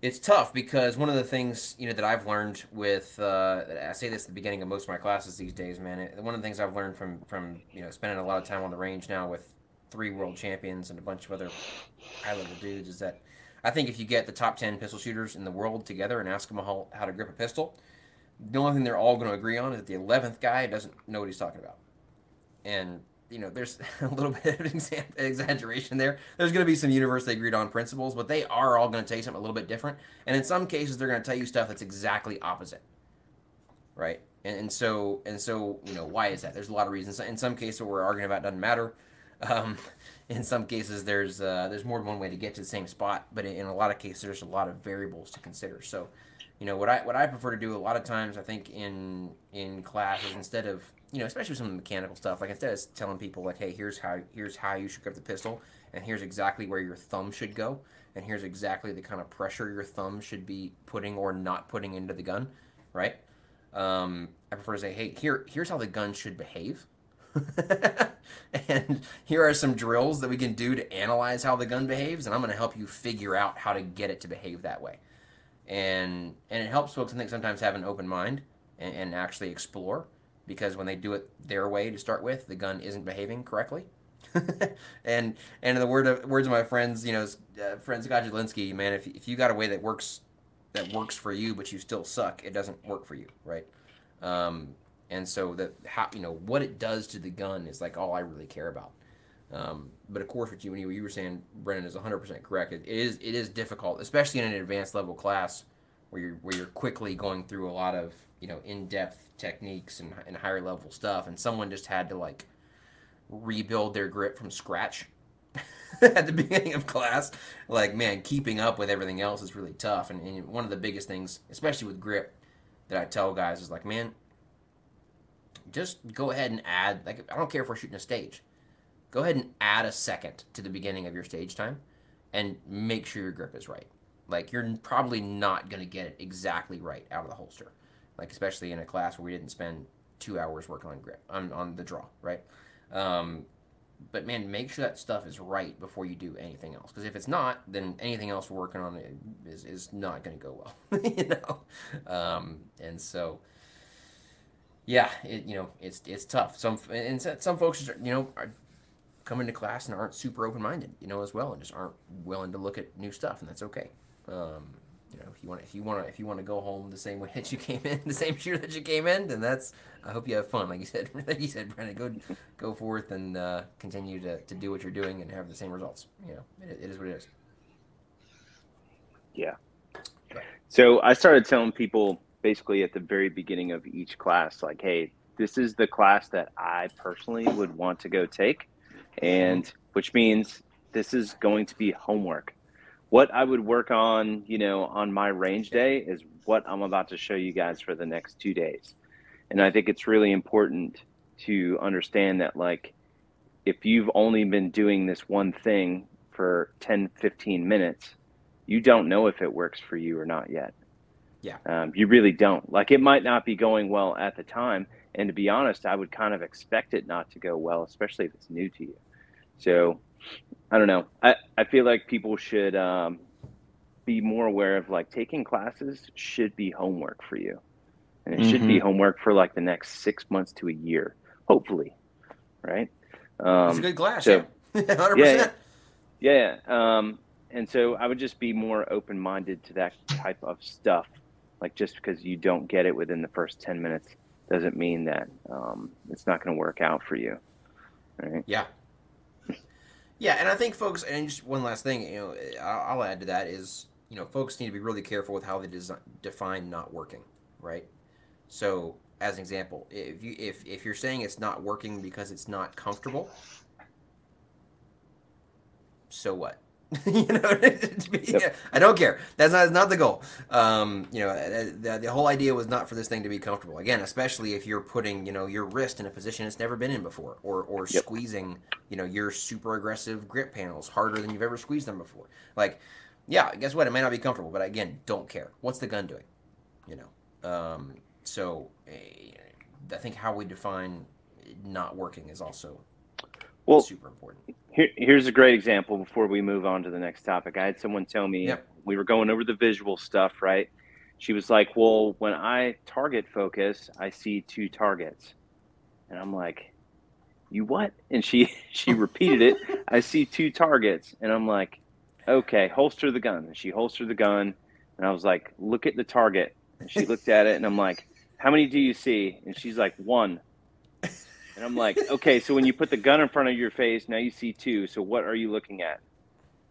Speaker 1: it's tough because one of the things you know that I've learned with uh, I say this at the beginning of most of my classes these days, man. It, one of the things I've learned from from you know spending a lot of time on the range now with three world champions and a bunch of other high level dudes is that I think if you get the top ten pistol shooters in the world together and ask them how, how to grip a pistol, the only thing they're all going to agree on is that the eleventh guy doesn't know what he's talking about, and you know, there's a little bit of exaggeration there. There's going to be some universally agreed on principles, but they are all going to tell you something a little bit different. And in some cases, they're going to tell you stuff that's exactly opposite, right? And, and so, and so, you know, why is that? There's a lot of reasons. In some cases, what we're arguing about doesn't matter. Um, in some cases, there's uh, there's more than one way to get to the same spot, but in, in a lot of cases, there's a lot of variables to consider. So, you know, what I what I prefer to do a lot of times, I think in in classes, instead of you know, especially with some of the mechanical stuff. Like instead of telling people like, "Hey, here's how here's how you should grip the pistol, and here's exactly where your thumb should go, and here's exactly the kind of pressure your thumb should be putting or not putting into the gun," right? Um, I prefer to say, "Hey, here here's how the gun should behave." and here are some drills that we can do to analyze how the gun behaves, and I'm going to help you figure out how to get it to behave that way. And and it helps folks, I think, sometimes have an open mind and, and actually explore because when they do it their way to start with, the gun isn't behaving correctly. and and in the word of, words of my friends, you know, uh, friend Scott Jedlinski, man, if, if you got a way that works that works for you, but you still suck, it doesn't work for you, right? Um, and so that how you know what it does to the gun is like all I really care about. Um, but of course, what you, you were saying, Brennan, is 100% correct. It is it is difficult, especially in an advanced level class where you're where you're quickly going through a lot of you know in depth techniques and, and higher level stuff, and someone just had to like rebuild their grip from scratch at the beginning of class. Like, man, keeping up with everything else is really tough. And, and, one of the biggest things, especially with grip, that I tell guys is like, man, just go ahead and add. Like, I don't care if we're shooting a stage. Go ahead and add a second to the beginning of your stage time, and make sure your grip is right. Like, you're probably not going to get it exactly right out of the holster like especially in a class where we didn't spend two hours working on grip on, on the draw, right? Um, but man, make sure that stuff is right before you do anything else. Because if it's not, then anything else we're working on is, is not going to go well, you know. Um, and so, yeah, it, you know, it's it's tough. Some and some folks, you know, are coming to class and aren't super open minded, you know, as well, and just aren't willing to look at new stuff, and that's okay. Um, you know, if you want, if you want to, if you want to go home the same way that you came in, the same year that you came in, then that's. I hope you have fun, like you said. Like you said, Brennan, go go forth and uh, continue to, to do what you're doing and have the same results. You know, it, it is what it is.
Speaker 2: Yeah. So I started telling people basically at the very beginning of each class, like, hey, this is the class that I personally would want to go take, and which means this is going to be homework what I would work on, you know, on my range day is what I'm about to show you guys for the next two days. And I think it's really important to understand that, like, if you've only been doing this one thing for 10, 15 minutes, you don't know if it works for you or not yet.
Speaker 1: Yeah.
Speaker 2: Um, you really don't. Like, it might not be going well at the time. And to be honest, I would kind of expect it not to go well, especially if it's new to you. So, I don't know. I, I feel like people should um, be more aware of like taking classes should be homework for you. And it mm-hmm. should be mm-hmm. homework for like the next six months to a year, hopefully. Right.
Speaker 1: Um, it's a good class. So, yeah. 100%.
Speaker 2: Yeah. Yeah. Um, and so I would just be more open minded to that type of stuff. Like just because you don't get it within the first 10 minutes doesn't mean that um, it's not going to work out for you. Right.
Speaker 1: Yeah. Yeah, and I think folks, and just one last thing, you know, I'll, add to that is, you know, folks need to be really careful with how they design, define not working, right? So, as an example, if you if if you're saying it's not working because it's not comfortable, so what? you know, be, yep. I don't care. That's not not the goal. Um, you know, the, the whole idea was not for this thing to be comfortable. Again, especially if you're putting, you know, your wrist in a position it's never been in before, or or yep. squeezing, you know, your super aggressive grip panels harder than you've ever squeezed them before. Like, yeah, guess what? It may not be comfortable, but again, don't care. What's the gun doing? You know. Um, so, eh, I think how we define not working is also well, super important.
Speaker 2: Here, here's a great example before we move on to the next topic. I had someone tell me
Speaker 1: yep.
Speaker 2: we were going over the visual stuff, right? She was like, "Well, when I target focus, I see two targets," and I'm like, "You what?" And she she repeated it. I see two targets, and I'm like, "Okay, holster the gun." And she holstered the gun, and I was like, "Look at the target." And she looked at it, and I'm like, "How many do you see?" And she's like, "One." And I'm like, okay, so when you put the gun in front of your face, now you see two. So what are you looking at?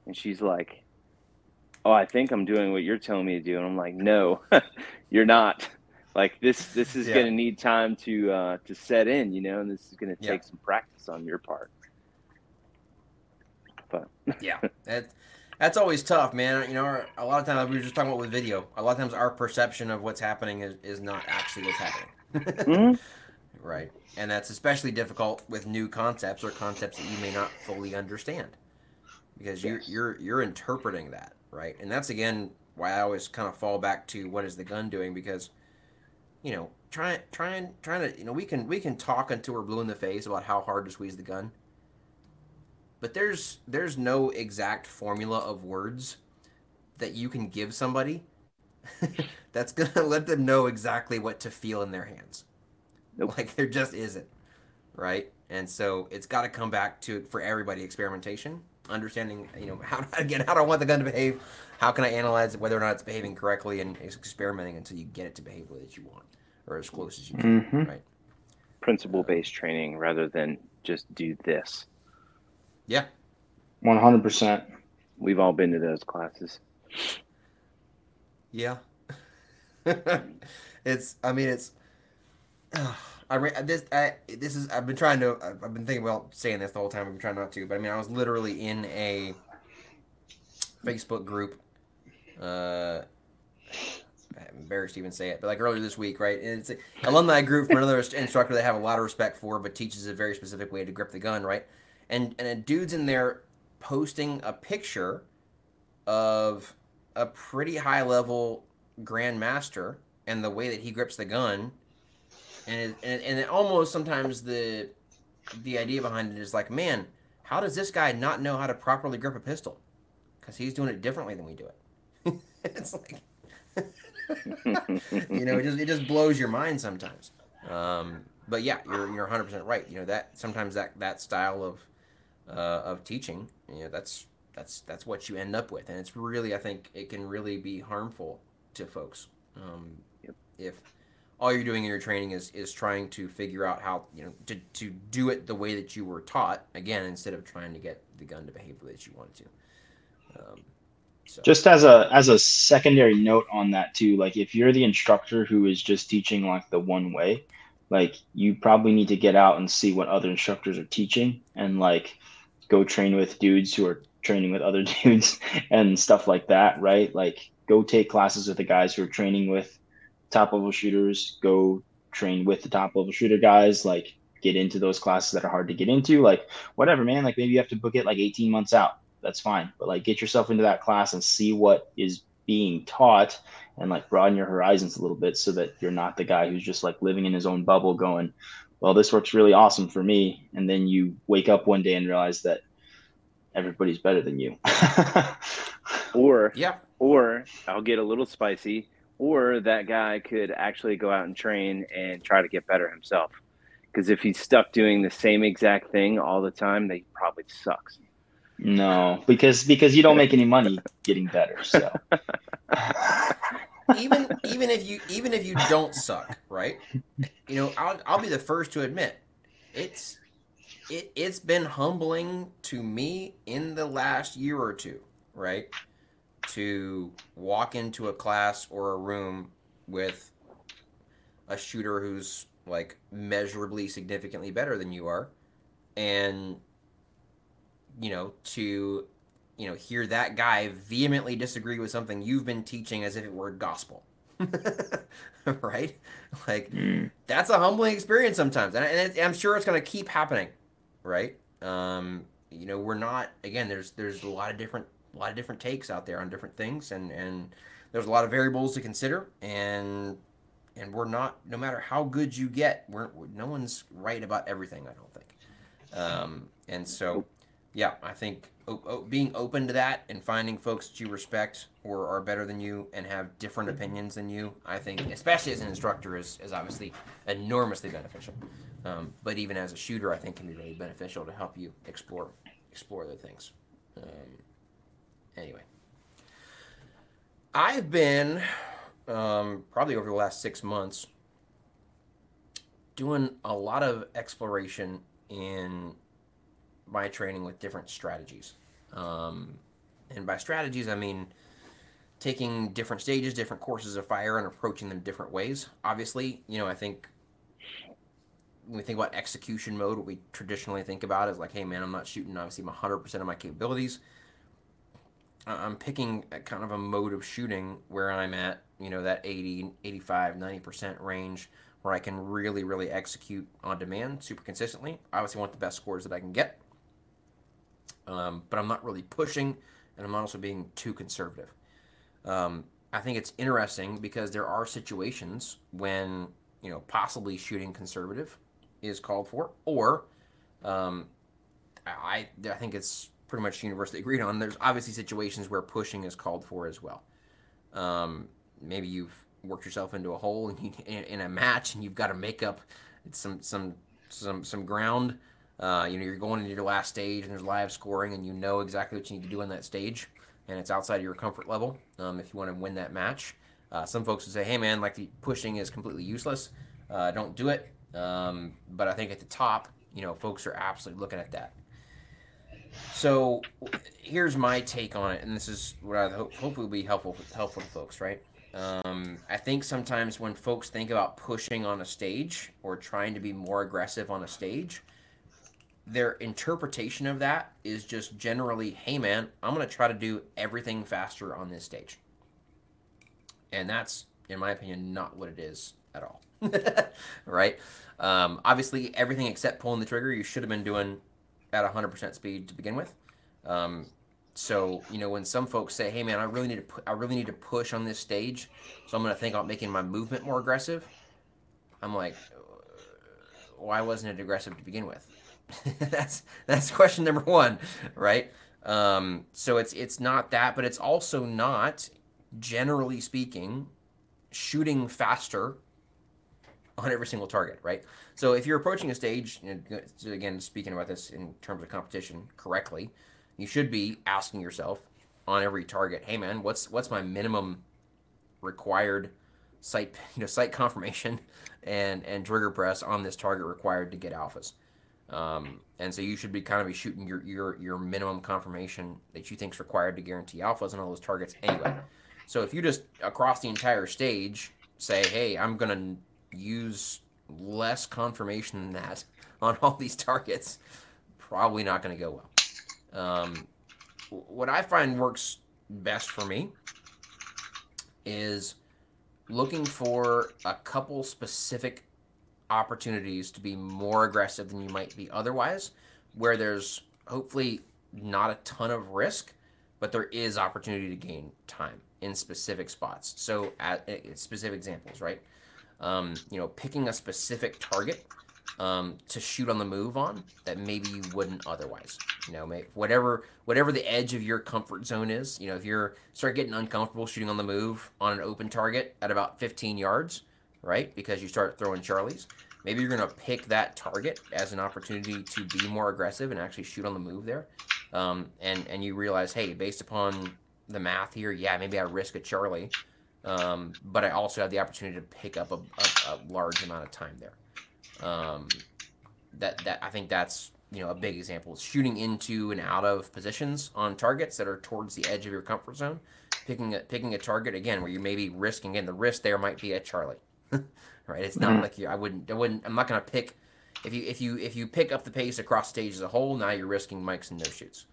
Speaker 2: And she's like, oh, I think I'm doing what you're telling me to do. And I'm like, no, you're not. Like this, this is
Speaker 1: Yeah.
Speaker 2: going to need time to uh, to set in, you know, and this is going to
Speaker 1: Yeah.
Speaker 2: take some practice on your part. But
Speaker 1: Yeah, that that's always tough, man. You know, our- a lot of times we were just talking about with video. A lot of times our perception of what's happening is, is not actually what's happening.
Speaker 2: Mhm.
Speaker 1: Right, and that's especially difficult with new concepts or concepts that you may not fully understand because you're
Speaker 2: Yes.
Speaker 1: you're you're interpreting that right, and that's again why I always kind of fall back to what is the gun doing because you know trying trying trying to you know we can we can talk until we're blue in the face about how hard to squeeze the gun. But there's there's no exact formula of words that you can give somebody that's gonna let them know exactly what to feel in their hands
Speaker 2: Nope.
Speaker 1: like there just isn't right and so it's got to come back to for everybody experimentation understanding you know how again how do i want the gun to behave how can i analyze whether or not it's behaving correctly and experimenting until you get it to behave the way that you want or as close as you can
Speaker 3: Mhm.
Speaker 1: right
Speaker 2: principle based training rather than just do this.
Speaker 1: yeah
Speaker 3: One hundred percent.
Speaker 2: We've all been to those classes.
Speaker 1: Yeah. it's. I mean, it's. I re- this. I this is. I've been trying to. I've been thinking about saying this the whole time. I've been trying not to, but I mean, I was literally in a Facebook group. Uh, I'm embarrassed to even say it, but like earlier this week, right? And it's an alumni group from another instructor I have a lot of respect for, but teaches a very specific way to grip the gun, right? And and a dude's in there posting a picture of a pretty high level grandmaster and the way that he grips the gun and it, and, and it almost sometimes the the idea behind it is like man how does this guy not know how to properly grip a pistol? Because he's doing it differently than we do it. It's like you know it just it just blows your mind sometimes. Um, but yeah you're you're 100% right. You know that sometimes that that style of uh, of teaching you know that's that's that's what you end up with. And it's really i think it can really be harmful to folks um,
Speaker 2: Yep.
Speaker 1: if all you're doing in your training is is trying to figure out how you know to, to do it the way that you were taught again instead of trying to get the gun to behave the way that you want to um, so
Speaker 3: Just as a as a secondary note on that too, like if you're the instructor who is just teaching like the one way, like you probably need to get out and see what other instructors are teaching and like go train with dudes who are training with other dudes and stuff like that, right? Like go take classes with the guys who are training with top level shooters, go train with the top level shooter guys, like get into those classes that are hard to get into, like whatever, man. Like maybe you have to book it like 18 months out. That's fine. But like get yourself into that class and see what is being taught and like broaden your horizons a little bit so that you're not the guy who's just like living in his own bubble going, well, this works really awesome for me. And then you wake up one day and realize that everybody's better than you.
Speaker 2: Or
Speaker 1: yeah
Speaker 2: or I'll get a little spicy, or that guy could actually go out and train and try to get better himself. Because if he's stuck doing the same exact thing all the time, that he probably sucks.
Speaker 3: no, because because you don't make any money getting better. So
Speaker 1: even even if you even if you don't suck, right? You know, I'll I'll be the first to admit it's it it's been humbling to me in the last year or two, right? To walk into a class or a room with a shooter who's like measurably significantly better than you are and you know to you know hear that guy vehemently disagree with something you've been teaching as if it were gospel. Right? Like
Speaker 3: mm,
Speaker 1: that's a humbling experience sometimes and, and it, i'm sure it's going to keep happening right? Um you know we're not again there's there's a lot of different a lot of different takes out there on different things and and there's a lot of variables to consider and and we're not no matter how good you get we're no one's right about everything i don't think. Um and so yeah i think o- o- being open to that and finding folks that you respect or are better than you and have different opinions than you i think especially as an instructor is, is obviously enormously beneficial. Um, but even as a shooter i think can be really beneficial to help you explore explore other things. Um, anyway i've been um, probably over the last six months doing a lot of exploration in my training with different strategies. Um, and by strategies, I mean taking different stages, different courses of fire, and approaching them different ways. Obviously, you know, I think when we think about execution mode, what we traditionally think about is like, hey, man, I'm not shooting obviously 100% of my capabilities. I'm picking kind of a mode of shooting where I'm at, you know, that 80, 85, 90% range where I can really, really execute on demand super consistently. I obviously want the best scores that I can get. Um, but I'm not really pushing, and I'm also being too conservative. Um, I think it's interesting because there are situations when, you know, possibly shooting conservative is called for, or um, I, I think it's pretty much universally agreed on. There's obviously situations where pushing is called for as well. Um, maybe you've worked yourself into a hole and you, in, in, a match and you've got to make up some some some some ground. Uh, you know, you're going into your last stage and there's live scoring and you know exactly what you need to do in that stage and it's outside of your comfort level um, if you want to win that match. Uh, some folks would say, hey man, like the pushing is completely useless. Uh, don't do it. Um, but I think at the top, you know, folks are absolutely looking at that. So here's my take on it, and this is what I hope hopefully will be helpful helpful to folks, right? Um, I think sometimes when folks think about pushing on a stage or trying to be more aggressive on a stage, their interpretation of that is just generally, hey man, I'm going to try to do everything faster on this stage. And that's, in my opinion, not what it is at all. right? Um, obviously, everything except pulling the trigger, you should have been doing at 100% speed to begin with. Um, so you know when some folks say, "Hey man, I really need to pu- I really need to push on this stage, so I'm going to think about making my movement more aggressive," I'm like, why wasn't it aggressive to begin with? that's that's question number one, right? Um, so it's it's not that, but it's also not, generally speaking, shooting faster on every single target, right? So if you're approaching a stage, again, speaking about this in terms of competition correctly, you should be asking yourself on every target, hey man, what's what's my minimum required sight you know sight confirmation and and trigger press on this target required to get alphas. Um, and so you should be kind of be shooting your, your your minimum confirmation that you think is required to guarantee alphas on all those targets anyway. So if you just across the entire stage say, hey, I'm gonna use less confirmation than that on all these targets, probably not going to go well. Um, what I find works best for me is looking for a couple specific opportunities to be more aggressive than you might be otherwise, where there's hopefully not a ton of risk, but there is opportunity to gain time in specific spots. So, at, at specific examples, right? Um, you know, picking a specific target um, to shoot on the move on that maybe you wouldn't otherwise. You know, whatever whatever the edge of your comfort zone is. You know, if you're start getting uncomfortable shooting on the move on an open target at about 15 yards, right? Because you start throwing charlies. Maybe you're to pick that target as an opportunity to be more aggressive and actually shoot on the move there. Um, and and you realize, hey, based upon the math here, yeah, maybe I risk a Charlie um, but I also have the opportunity to pick up a, a, a large amount of time there. Um, that that I think that's you know a big example. Shooting into and out of positions on targets that are towards the edge of your comfort zone, picking a picking a target again where you may be risking. and the risk there might be a Charlie, right? It's not mm-hmm. like you. I wouldn't. I wouldn't. I'm not going to pick. If you if you if you pick up the pace across the stage as a whole, now you're risking mics and no shoots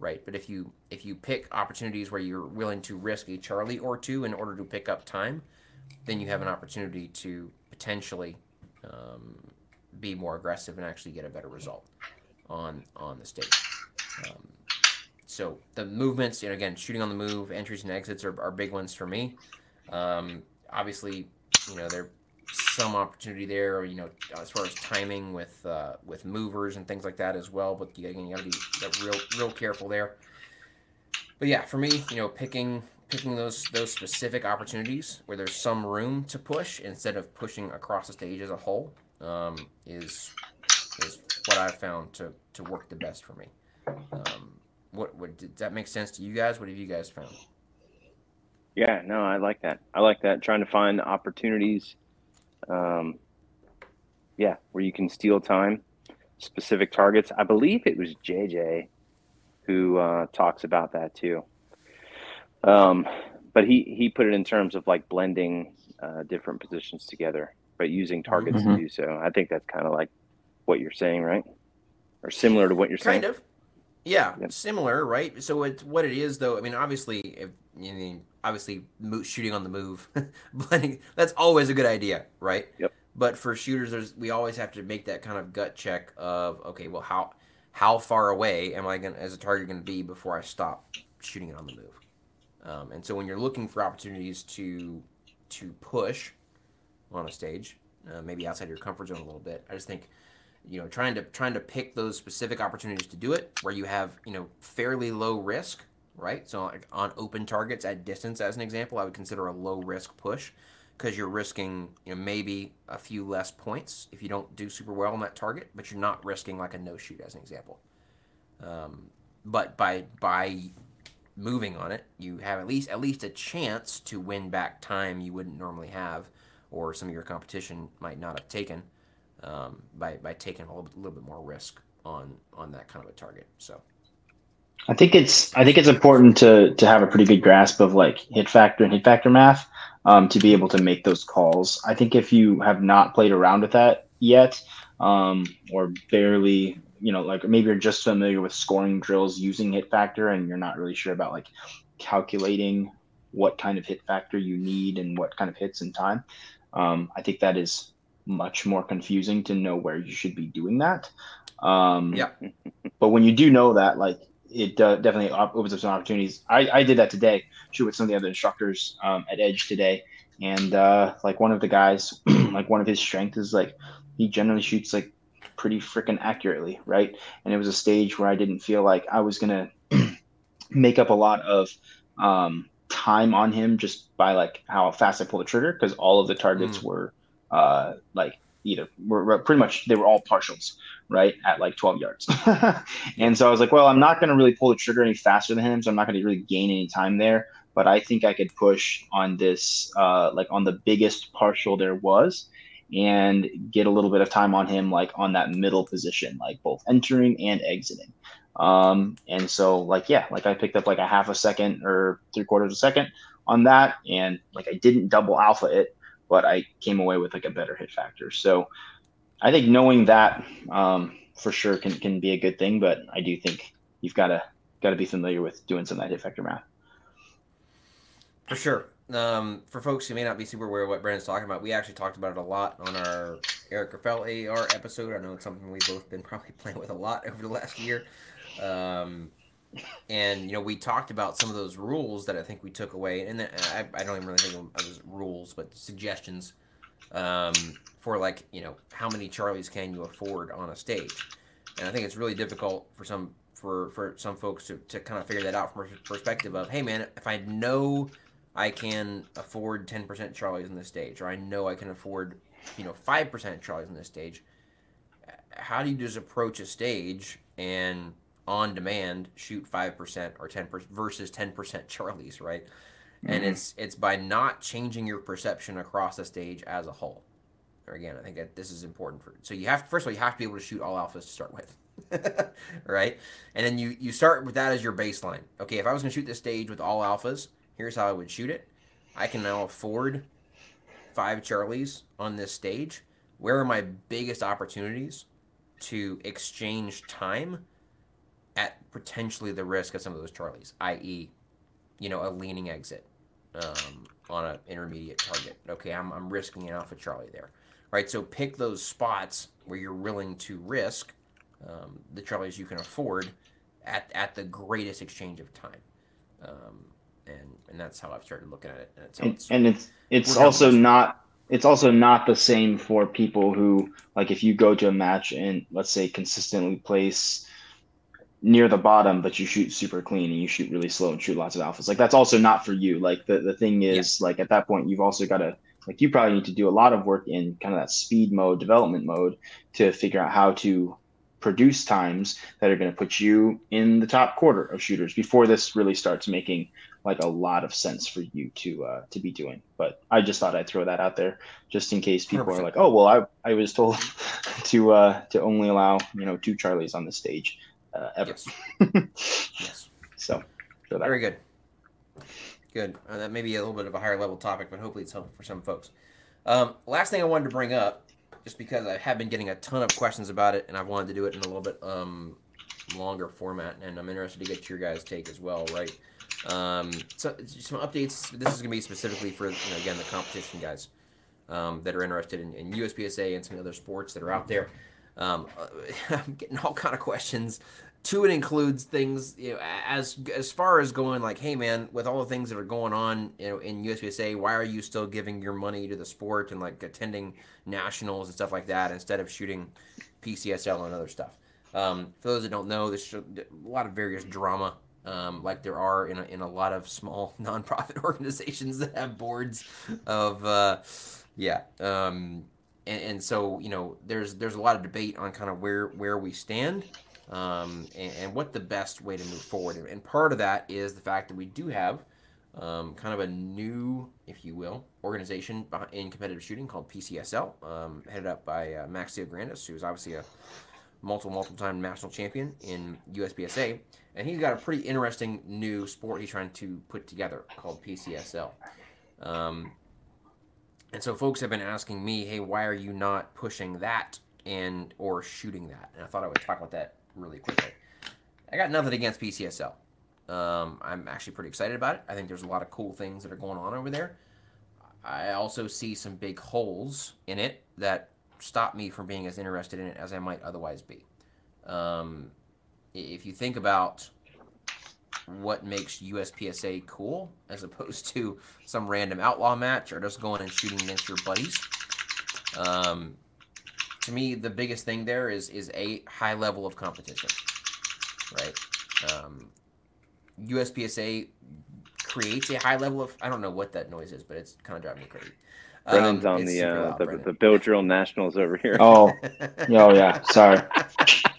Speaker 1: right? But if you if you pick opportunities where you're willing to risk a Charlie or two in order to pick up time, then you have an opportunity to potentially um, be more aggressive and actually get a better result on on the stage. Um, so the movements, know, again, shooting on the move, entries and exits are, are big ones for me. Um, obviously, you know, they're some opportunity there, you know, as far as timing with uh, with movers and things like that as well. But again, you got to be real real careful there. But yeah, for me, you know, picking picking those those specific opportunities where there's some room to push instead of pushing across the stage as a whole um, is is what I've found to to work the best for me. Um, what what did that make sense to you guys? What have you guys found?
Speaker 2: Yeah, no, I like that. I like that. Trying to find opportunities um, yeah, where you can steal time, specific targets. I believe it was JJ who uh, talks about that too. Um, but he he put it in terms of like blending uh, different positions together, but using targets mm-hmm. to do so. I think that's kind of like what you're saying, right? Or similar to what you're
Speaker 1: kind
Speaker 2: saying.
Speaker 1: Kind of. Yeah, similar, right? So it's what it is, though. I mean, obviously, if you mean obviously shooting on the move, blending that's always a good idea, right?
Speaker 2: Yep.
Speaker 1: But for shooters, there's we always have to make that kind of gut check of okay, well, how how far away am I going as a target going to be before I stop shooting it on the move? Um, and so when you're looking for opportunities to to push on a stage, uh, maybe outside your comfort zone a little bit, I just think you know trying to trying to pick those specific opportunities to do it where you have you know fairly low risk right? So like on open targets at distance as an example i would consider a low risk push because you're risking you know maybe a few less points if you don't do super well on that target but you're not risking like a no shoot as an example. Um, but by by moving on it you have at least at least a chance to win back time you wouldn't normally have or some of your competition might not have taken um, by by taking a little bit, little bit more risk on on that kind of a target. So.
Speaker 3: I think it's I think it's important to to have a pretty good grasp of like hit factor and hit factor math um, to be able to make those calls. I think if you have not played around with that yet, um, or barely, you know, like maybe you're just familiar with scoring drills using hit factor and you're not really sure about like calculating what kind of hit factor you need and what kind of hits in time. Um, I think that is much more confusing to know where you should be doing that. Um,
Speaker 1: yeah.
Speaker 3: But when you do know that, like it uh, definitely opens up some opportunities. I, I did that today, shoot with some of the other instructors um, at Edge today, and uh, like one of the guys, like one of his strengths is like he generally shoots like pretty freaking accurately, right? And it was a stage where I didn't feel like I was gonna make up a lot of um, time on him just by like how fast I pull the trigger because all of the targets mm. were uh, like either were pretty much they were all partials right at like 12 yards. And so i was like well i'm not going to really pull the trigger any faster than him so i'm not going to really gain any time there but i think i could push on this uh, like on the biggest partial there was and get a little bit of time on him like on that middle position like both entering and exiting. Um, and so like yeah like i picked up like a half a second or three quarters of a second on that and like i didn't double alpha it but I came away with like a better hit factor. So I think knowing that um, for sure can, can be a good thing, but I do think you've got to got to be familiar with doing some of that hit factor math.
Speaker 1: For sure. Um, for folks who may not be super aware of what Brennan's talking about, we actually talked about it a lot on our Eric Raffel AR episode. I know it's something we've both been probably playing with a lot over the last year. Um, and you know we talked about some of those rules that I think we took away, and I, I don't even really think of as rules, but suggestions um, for like you know how many Charlies can you afford on a stage, and I think it's really difficult for some for for some folks to, to kind of figure that out from a perspective of hey man if I know I can afford ten percent Charlies on this stage, or I know I can afford you know five percent Charlies on this stage, how do you just approach a stage and on demand shoot 5% or 10% versus 10% charlies right? Mm-hmm. and it's it's by not changing your perception across the stage as a whole. Or again i think that this is important for so you have first of all you have to be able to shoot all alphas to start with right? And then you you start with that as your baseline. Okay if i was going to shoot this stage with all alphas here's how i would shoot it. I can now afford five charlies on this stage. Where are my biggest opportunities to exchange time at potentially the risk of some of those Charlies, i.e., you know, a leaning exit um, on an intermediate target. Okay, I'm, I'm risking an alpha Charlie there, right? So pick those spots where you're willing to risk um, the Charlies you can afford at, at the greatest exchange of time. Um, and, and that's how I've started looking at it.
Speaker 3: And it's, it's, and it's, it's also not, it's also not the same for people who like if you go to a match and let's say consistently place near the bottom, but you shoot super clean and you shoot really slow and shoot lots of alphas. Like that's also not for you. Like the, the thing is yeah. like at that point you've also got to like you probably need to do a lot of work in kind of that speed mode, development mode to figure out how to produce times that are going to put you in the top quarter of shooters before this really starts making like a lot of sense for you to uh, to be doing. But I just thought I'd throw that out there just in case people 100%. are like, oh well, I I was told to uh, to only allow you know two Charlies on the stage uh, ever. Yes. yes. So
Speaker 1: very good. Good. Uh, that may be a little bit of a higher level topic, but hopefully it's helpful for some folks. Um, last thing I wanted to bring up, just because I have been getting a ton of questions about it, and I've wanted to do it in a little bit um, longer format, and I'm interested to get your guys' take as well, right? Um, so some updates. This is going to be specifically for you know, again the competition guys um, that are interested in, in, USPSA and some other sports that are out there. Um, I'm getting all kind of questions. Two, it includes things you know as as far as going like, hey man, with all the things that are going on you know in USPSA, why are you still giving your money to the sport and like attending nationals and stuff like that instead of shooting PCSL and other stuff? Um, for those that don't know, there's a lot of various drama um, like there are in a, in a lot of small nonprofit organizations that have boards of uh, yeah um, and, and, so you know there's there's a lot of debate on kind of where where we stand um, and, and, what the best way to move forward and part of that is the fact that we do have um, kind of a new if you will organization in competitive shooting called PCSL um, headed up by uh, Max Leograndis who's obviously a multiple multiple time national champion in USPSA and he's got a pretty interesting new sport he's trying to put together called PCSL. Um, and so folks have been asking me, hey, why are you not pushing that and or shooting that? And I thought I would talk about that really quickly. I got nothing against PCSL. Um, I'm actually pretty excited about it. I think there's a lot of cool things that are going on over there. I also see some big holes in it that stop me from being as interested in it as I might otherwise be. Um, if you think about what makes USPSA cool as opposed to some random outlaw match or just going and shooting against your buddies. Um, to me, the biggest thing there is is a high level of competition, right? Um, USPSA creates a high level of I don't know what that noise is, but it's kind of driving me crazy.
Speaker 2: Brennan's um, on the uh, loud, the, the Bill Drill Nationals over here.
Speaker 3: Oh, oh yeah. Sorry.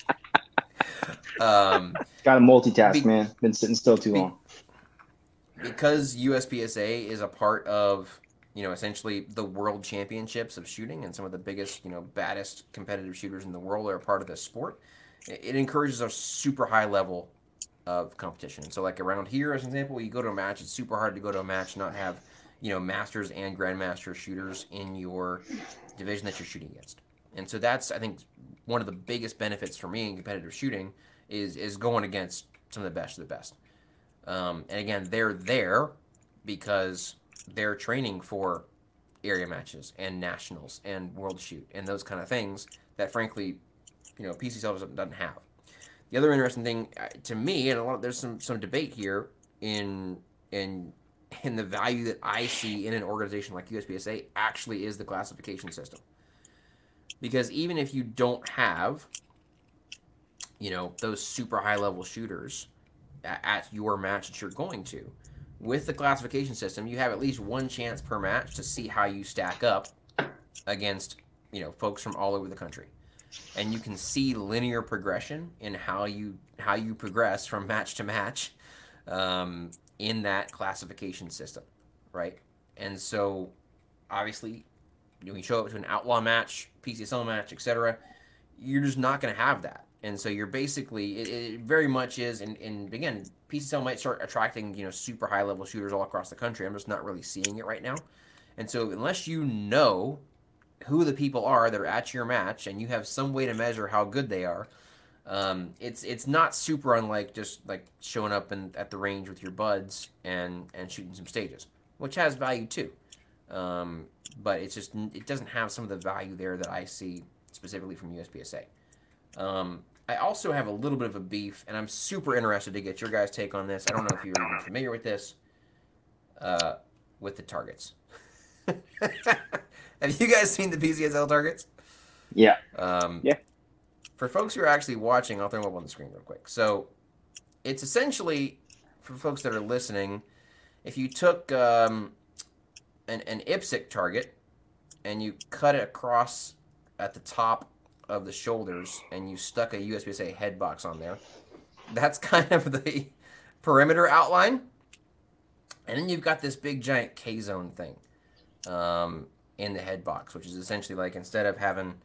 Speaker 3: Um, Got to multitask, be, man. Been sitting still too be, long.
Speaker 1: Because USPSA is a part of, you know, essentially the world championships of shooting, and some of the biggest, you know, baddest competitive shooters in the world are a part of this sport. It encourages a super high level of competition. So, like around here, as an example, you go to a match, it's super hard to go to a match not have, you know, masters and grandmaster shooters in your division that you're shooting against. And so that's, I think, one of the biggest benefits for me in competitive shooting is is going against some of the best of the best. Um, and again, they're there because they're training for area matches and nationals and world shoot and those kind of things that frankly, you know, PC PCSL doesn't have. The other interesting thing uh, to me, and a lot of, there's some some debate here in in in the value that I see in an organization like USPSA actually is the classification system. Because even if you don't have you know those super high level shooters at, your match that you're going to. With the classification system you have at least one chance per match to see how you stack up against you know folks from all over the country. And you can see linear progression in how you how you progress from match to match um, in that classification system right? And so obviously when you show up to an outlaw match pcsl match etc you're just not going to have that and so you're basically it, it very much is and, and again PCSL might start attracting you know super high level shooters all across the country. I'm just not really seeing it right now. And so unless you know who the people are that are at your match and you have some way to measure how good they are um, it's it's not super unlike just like showing up in, at the range with your buds and and shooting some stages which has value too. Um, but it's just it doesn't have some of the value there that i see specifically from uspsa um, I also have a little bit of a beef, and I'm super interested to get your guys' take on this. I don't know if you're even familiar with this, uh, with the targets. have you guys seen the PCSL targets?
Speaker 3: Yeah.
Speaker 1: Um,
Speaker 2: yeah.
Speaker 1: For folks who are actually watching, I'll throw them up on the screen real quick. So, it's essentially for folks that are listening. If you took um, an, an IPSC target and you cut it across at the top of the shoulders and you stuck a USPSA head box on there. That's kind of the perimeter outline. And then you've got this big giant K zone thing um, in the head box, which is essentially like instead of having,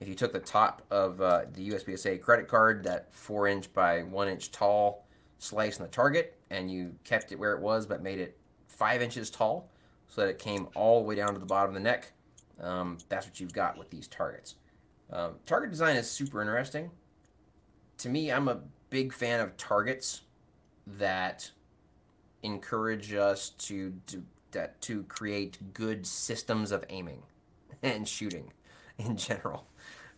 Speaker 1: if you took the top of uh, the USPSA credit card, that four inch by one inch tall slice in the target, and you kept it where it was but made it five inches tall so that it came all the way down to the bottom of the neck. Um, that's what you've got with these targets. Um, target design is super interesting. To me, I'm a big fan of targets that encourage us to to, that, to create good systems of aiming and shooting in general,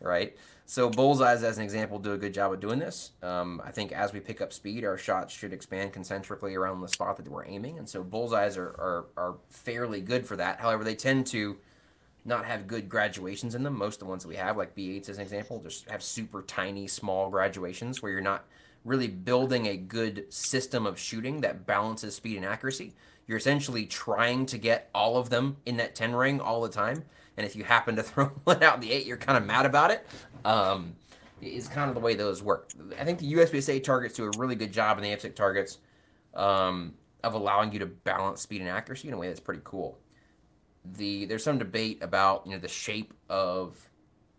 Speaker 1: right? So bullseyes, as an example, do a good job of doing this. Um, I think as we pick up speed, our shots should expand concentrically around the spot that we're aiming, and so bullseyes are, are, are fairly good for that. However, they tend to not have good graduations in them. Most of the ones that we have, like B8s as an example, just have super tiny, small graduations where you're not really building a good system of shooting that balances speed and accuracy. You're essentially trying to get all of them in that 10 ring all the time. And if you happen to throw one out in the eight, you're kind of mad about it. Um, is kind of the way those work. I think the USPSA targets do a really good job in the IPSC targets um, of allowing you to balance speed and accuracy in a way that's pretty cool. The there's some debate about you know the shape of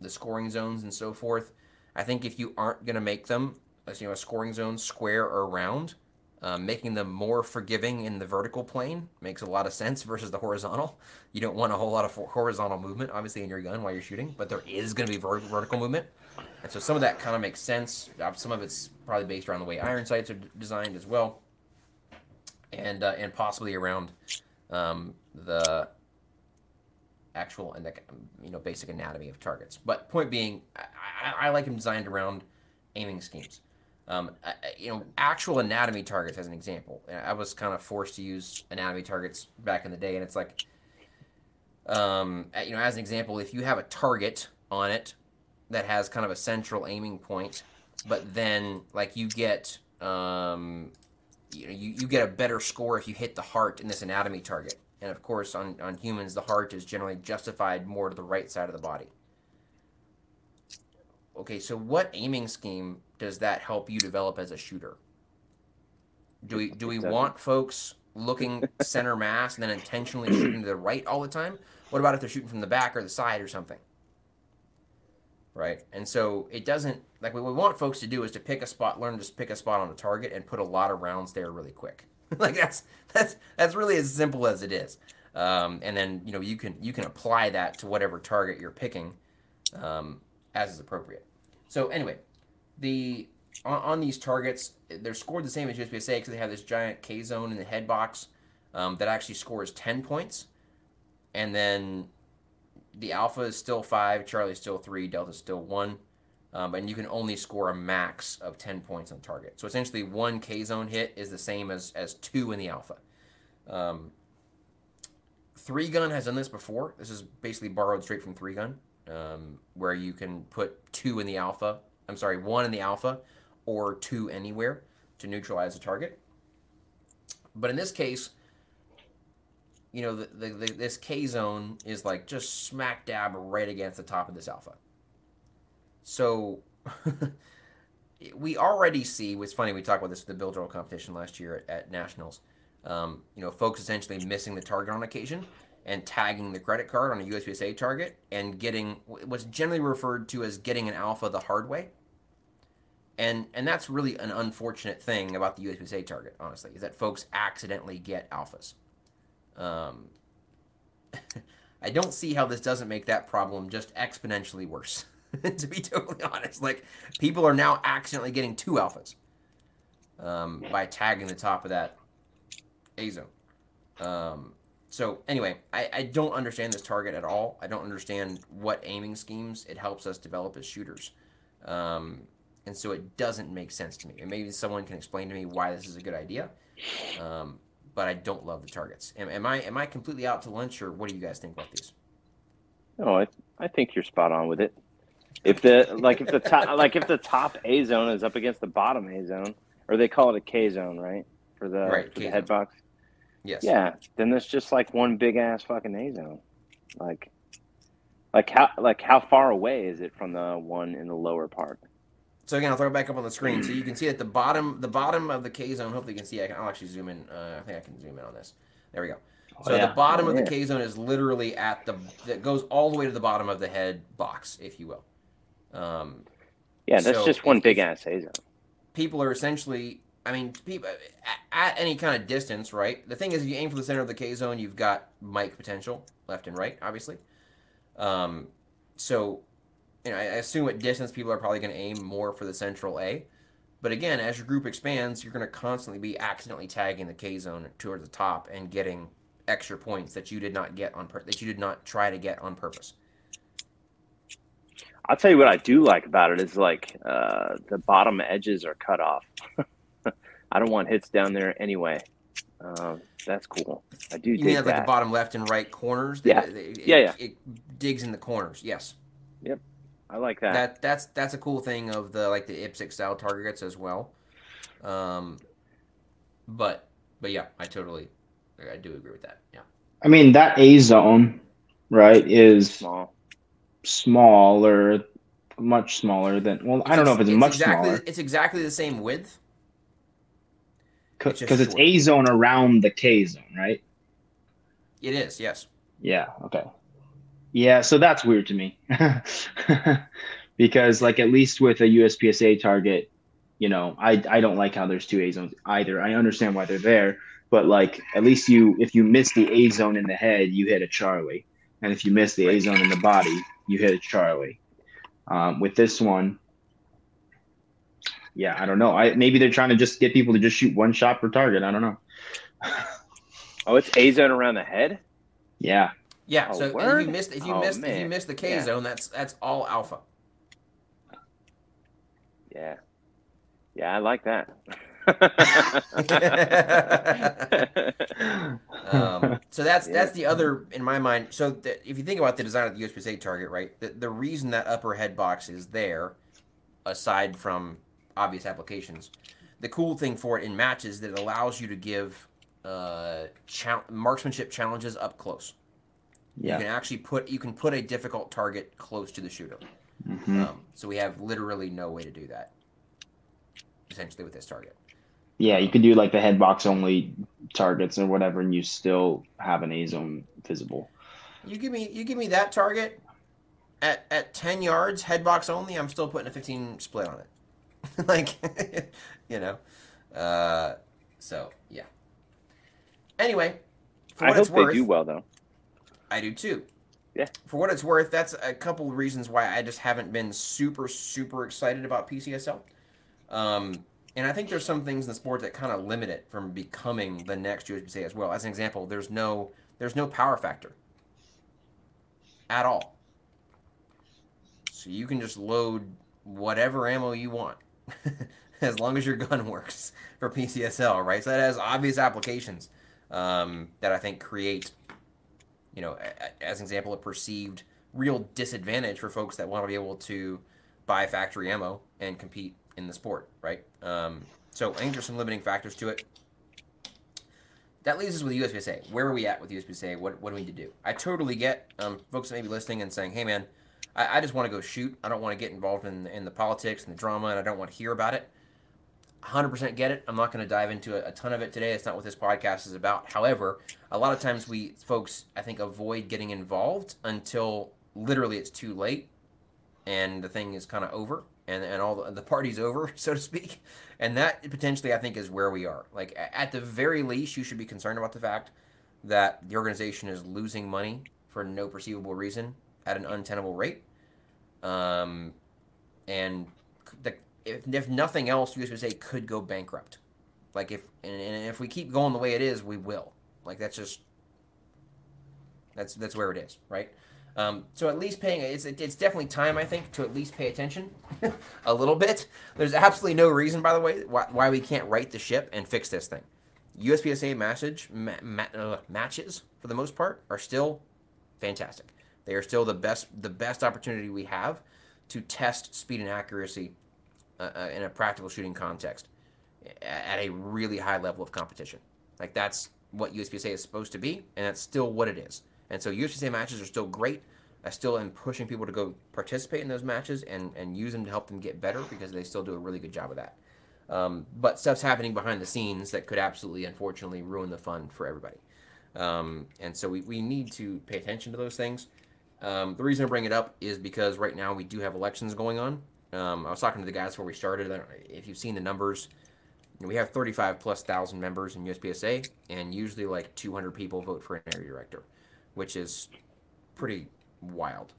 Speaker 1: the scoring zones and so forth. I think if you aren't going to make them, you know, a scoring zone square or round, um, making them more forgiving in the vertical plane makes a lot of sense versus the horizontal. You don't want a whole lot of horizontal movement, obviously, in your gun while you're shooting, but there is going to be ver- vertical movement. And so some of that kind of makes sense. Uh, some of it's probably based around the way iron sights are d- designed as well, and uh, and possibly around um, the actual and the you know basic anatomy of targets. But point being, I, I, like them designed around aiming schemes. Um, I, you know, actual anatomy targets as an example. I was kind of forced to use anatomy targets back in the day, and it's like, um, you know, as an example, if you have a target on it that has kind of a central aiming point, but then like you get, um, you know, you, you get a better score if you hit the heart in this anatomy target. And of course, on, on humans, the heart is generally justified more to the right side of the body. Okay, so what aiming scheme does that help you develop as a shooter? Do we do we want folks looking center mass and then intentionally shooting to the right all the time? What about if they're shooting from the back or the side or something? Right, and so it doesn't like what we want folks to do is to pick a spot, learn to pick a spot on the target, and put a lot of rounds there really quick. like that's that's that's really as simple as it is. Um, and then you know you can you can apply that to whatever target you're picking um, as is appropriate. So anyway, the on, on, these targets, they're scored the same as USPSA because they have this giant K zone in the head box um, that actually scores 10 points. And then the alpha is still 5, Charlie is still 3, Delta is still 1. Um, and you can only score a max of 10 points on target. So essentially, one K zone hit is the same as, as two in the alpha. Um, three gun has done this before. This is basically borrowed straight from three gun, um, where you can put two in the alpha I'm sorry, one in the alpha or two anywhere to neutralize the target. But in this case, you know, the, the, the, this K zone is like just smack dab right against the top of this alpha. So we already see, what's funny, we talked about this at the Bill Drill competition last year at, at Nationals. Um, you know, folks essentially missing the target on occasion and tagging the credit card on a USPSA target and getting what's generally referred to as getting an alpha the hard way and and that's really an unfortunate thing about the USPSA target, honestly, is that folks accidentally get alphas. Um, I don't see how this doesn't make that problem just exponentially worse. to be totally honest, like people are now accidentally getting two alphas um, by tagging the top of that A zone. Um, so anyway, I, I don't understand this target at all. I don't understand what aiming schemes it helps us develop as shooters. Um, and so it doesn't make sense to me. And maybe someone can explain to me why this is a good idea. Um, but I don't love the targets. Am, am, I am I completely out to lunch, or what do you guys think about these?
Speaker 2: No, I I think you're spot on with it. If the like if the top like if the top A zone is up against the bottom A zone, or they call it a K zone, right? For the right, for the head box.
Speaker 1: Yes.
Speaker 2: Yeah. Then there's just like one big ass fucking A zone. Like Like how like how far away is it from the one in the lower part?
Speaker 1: So again, I'll throw it back up on the screen so you can see at the bottom, the bottom of the K zone. Hopefully, you can see. I can, I'll actually zoom in. Uh, I think I can zoom in on this. There we go. So
Speaker 3: Oh, yeah.
Speaker 1: the bottom of the K zone is literally at the that goes all the way to the bottom of the head box, if you will. Um,
Speaker 2: Yeah, that's
Speaker 1: So,
Speaker 2: just one
Speaker 1: if-
Speaker 2: big ass A zone.
Speaker 1: people are essentially i mean people at, at any kind of distance right? The thing is if you aim for the center of the k zone you've got mic potential left and right obviously. Um, so you know I, I assume at distance people are probably going to aim more for the central a. But again as your group expands you're going to constantly be accidentally tagging the k zone towards the top and getting extra points that you did not get on pur- that you did not try to get on purpose
Speaker 2: I'll tell you what I do like about it is like uh, the bottom edges are cut off. I don't want hits down there anyway. Um, that's cool. I do
Speaker 1: you mean at, like the bottom left and right corners
Speaker 2: Yeah.
Speaker 1: They- they- it,
Speaker 2: Yeah, yeah.
Speaker 1: it digs in the corners yes Yep.
Speaker 2: I like that.
Speaker 1: that that's that's a cool thing of the like the IPSC style targets as well. Um, but but yeah, I totally I do agree with that. Yeah,
Speaker 3: I mean, that A zone, right, is
Speaker 2: Small.
Speaker 3: Smaller, much smaller than. Well, I don't know if it's, much
Speaker 1: exactly
Speaker 3: smaller
Speaker 1: it's exactly the same width.
Speaker 3: because it's
Speaker 1: short.
Speaker 3: A zone around the K zone, right?
Speaker 1: It is yes.
Speaker 3: Yeah. Okay. Yeah. So that's weird to me, because like at least with a USPSA target, you know, I I don't like how there's two A zones either. I understand why they're there, but like at least you if you miss the A zone in the head, you hit a Charlie, and if you miss the A zone in the body, you hit a Charlie. Um, with this one, yeah, I don't know. I maybe they're trying to just get people to just shoot one shot per target. I don't know.
Speaker 2: Oh, it's A zone around the head.
Speaker 3: Yeah.
Speaker 1: Yeah.
Speaker 2: Oh,
Speaker 1: so if you missed if you
Speaker 2: Oh,
Speaker 1: missed if you
Speaker 2: man.
Speaker 1: missed the K
Speaker 2: Yeah.
Speaker 1: zone, that's that's all alpha.
Speaker 2: Yeah. Yeah, I like that.
Speaker 1: Um, so that's
Speaker 2: Yeah.
Speaker 1: that's the other in my mind. So the, if you think about the design of the USPSA target, right, the, the reason that upper head box is there, aside from obvious applications, the cool thing for it in matches is that it allows you to give uh, chal- marksmanship challenges up close.
Speaker 3: Yeah.
Speaker 1: You can actually put you can put a difficult target close to the shooter.
Speaker 3: Mhm.
Speaker 1: Um, so we have literally no way to do that. Essentially, with this target.
Speaker 3: Yeah, you could do like the head box only targets or whatever, and you still have an A zone visible.
Speaker 1: You give me you give me that target at at ten yards, head box only. I'm still putting a fifteen split on it. like, you know, uh, so yeah. Anyway, for
Speaker 2: I
Speaker 1: what
Speaker 2: hope
Speaker 1: it's worth,
Speaker 2: they do well though.
Speaker 1: I do too.
Speaker 2: Yeah.
Speaker 1: For what it's worth, that's a couple of reasons why I just haven't been super super excited about PCSL. Um, and I think there's some things in the sport that kind of limit it from becoming the next USPSA as well. As an example, there's no there's no power factor at all. So you can just load whatever ammo you want, as long as your gun works for PCSL, right? So that has obvious applications um, that I think create, you know, a- as an example, a perceived real disadvantage for folks that want to be able to buy factory ammo and compete in the sport, right? Um, so I think there's some limiting factors to it. That leaves us with USPSA. Where are we at with USPSA? What, what do we need to do? I totally get um, folks that may be listening and saying, hey, man, I, I just want to go shoot. I don't want to get involved in, in the politics and the drama, and I don't want to hear about it. 100% get it. I'm not going to dive into a, a ton of it today. It's not what this podcast is about. However, a lot of times we folks, I think, avoid getting involved until literally it's too late and the thing is kind of over and, and all the, the party's over, so to speak. And that potentially, I think, is where we are. Like, at the very least, you should be concerned about the fact that the organization is losing money for no perceivable reason at an untenable rate. Um, and the, if, if nothing else, USPSA could go bankrupt. Like if and, and if we keep going the way it is, we will. Like that's just that's that's where it is, right? Um, so at least paying it's it's definitely time I think to at least pay attention a little bit. There's absolutely no reason, by the way, why, why we can't right the ship and fix this thing. USPSA message ma- ma- uh, matches for the most part are still fantastic. They are still the best the best opportunity we have to test speed and accuracy uh, uh, in a practical shooting context at a really high level of competition. Like that's what USPSA is supposed to be, and that's still what it is. And so USPSA matches are still great. I still am pushing people to go participate in those matches and, and use them to help them get better because they still do a really good job of that. Um, but stuff's happening behind the scenes that could absolutely, unfortunately, ruin the fun for everybody. Um, and so we, we need to pay attention to those things. Um, the reason I bring it up is because right now we do have elections going on. Um, I was talking to the guys before we started. If you've seen the numbers, we have 35 plus thousand members in USPSA, and usually like 200 people vote for an area director, which is pretty wild.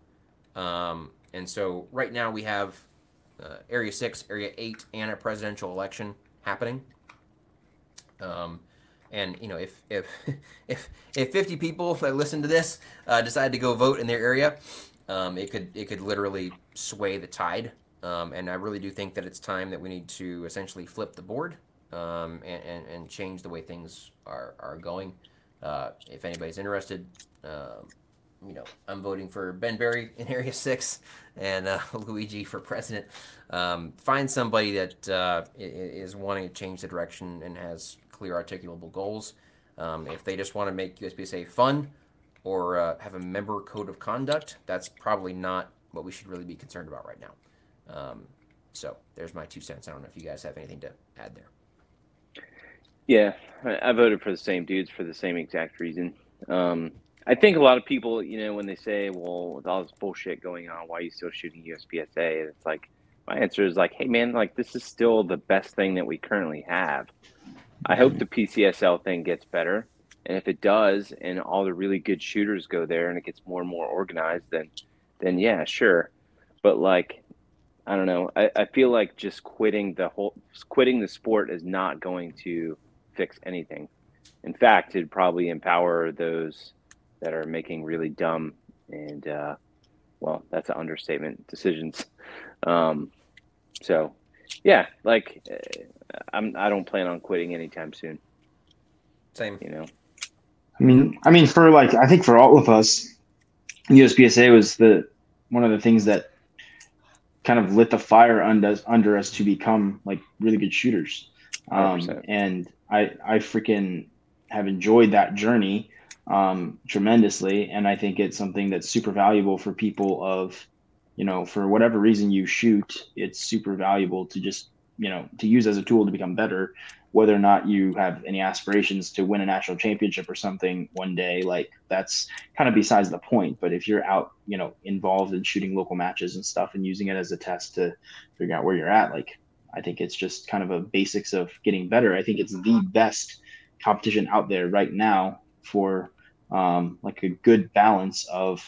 Speaker 1: Um, and so right now we have uh, Area 6, Area 8, and a presidential election happening. Um, and you know, if if if if 50 people that listen to this uh, decide to go vote in their area, um, it could it could literally sway the tide. Um, and I really do think that it's time that we need to essentially flip the board um, and, and, and change the way things are are going. Uh, if anybody's interested, um, you know, I'm voting for Ben Berry in Area Six and uh, Luigi for president. Um, find somebody that uh, is wanting to change the direction and has clear, articulable goals. Um, if they just want to make USPSA fun or uh, have a member code of conduct, that's probably not what we should really be concerned about right now. Um, so there's my two cents. I don't know if you guys have anything to add there.
Speaker 2: Yeah, I voted for the same dudes for the same exact reason. Um, I think a lot of people, you know, when they say, "Well, with all this bullshit going on, why are you still shooting USPSA?" It's like my answer is like, "Hey, man, like this is still the best thing that we currently have. I hope the PCSL thing gets better, and if it does, and all the really good shooters go there, and it gets more and more organized, then, then yeah, sure. But like, I don't know. I, I feel like just quitting the whole quitting the sport is not going to fix anything. In fact, it'd probably empower those that are making really dumb and uh, well, that's an understatement decisions. Um, so, yeah, like I'm I don't plan on quitting anytime soon.
Speaker 1: Same,
Speaker 2: you know.
Speaker 3: I mean, I mean, for like, I think for all of us, USPSA was the one of the things that kind of lit the fire under under us to become like really good shooters. Um, and I I freaking have enjoyed that journey um, tremendously, and I think it's something that's super valuable for people of, you know, for whatever reason you shoot, it's super valuable to just you know to use as a tool to become better. Whether or not you have any aspirations to win a national championship or something one day like that's kind of besides the point. But if you're out you know involved in shooting local matches and stuff and using it as a test to figure out where you're at like i think it's just kind of a basics of getting better. I think it's the best competition out there right now for um, like a good balance of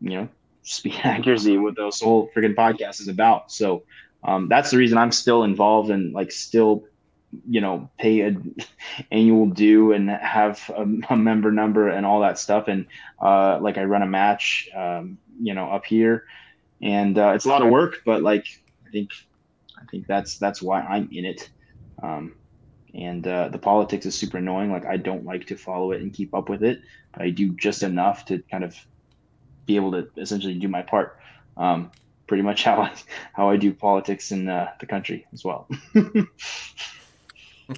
Speaker 3: you know speed accuracy what this whole freaking podcast is about. So um, that's the reason I'm still involved and like still, you know, pay an annual due and have a, a, member number and all that stuff. And uh, like I run a match, um, you know, up here, and uh, it's a lot of work, but like I think I think that's that's why I'm in it. Um, and uh, the politics is super annoying. Like I don't like to follow it and keep up with it. I do just enough to kind of be able to essentially do my part. Um, pretty much how I how I do politics in uh, the country as well.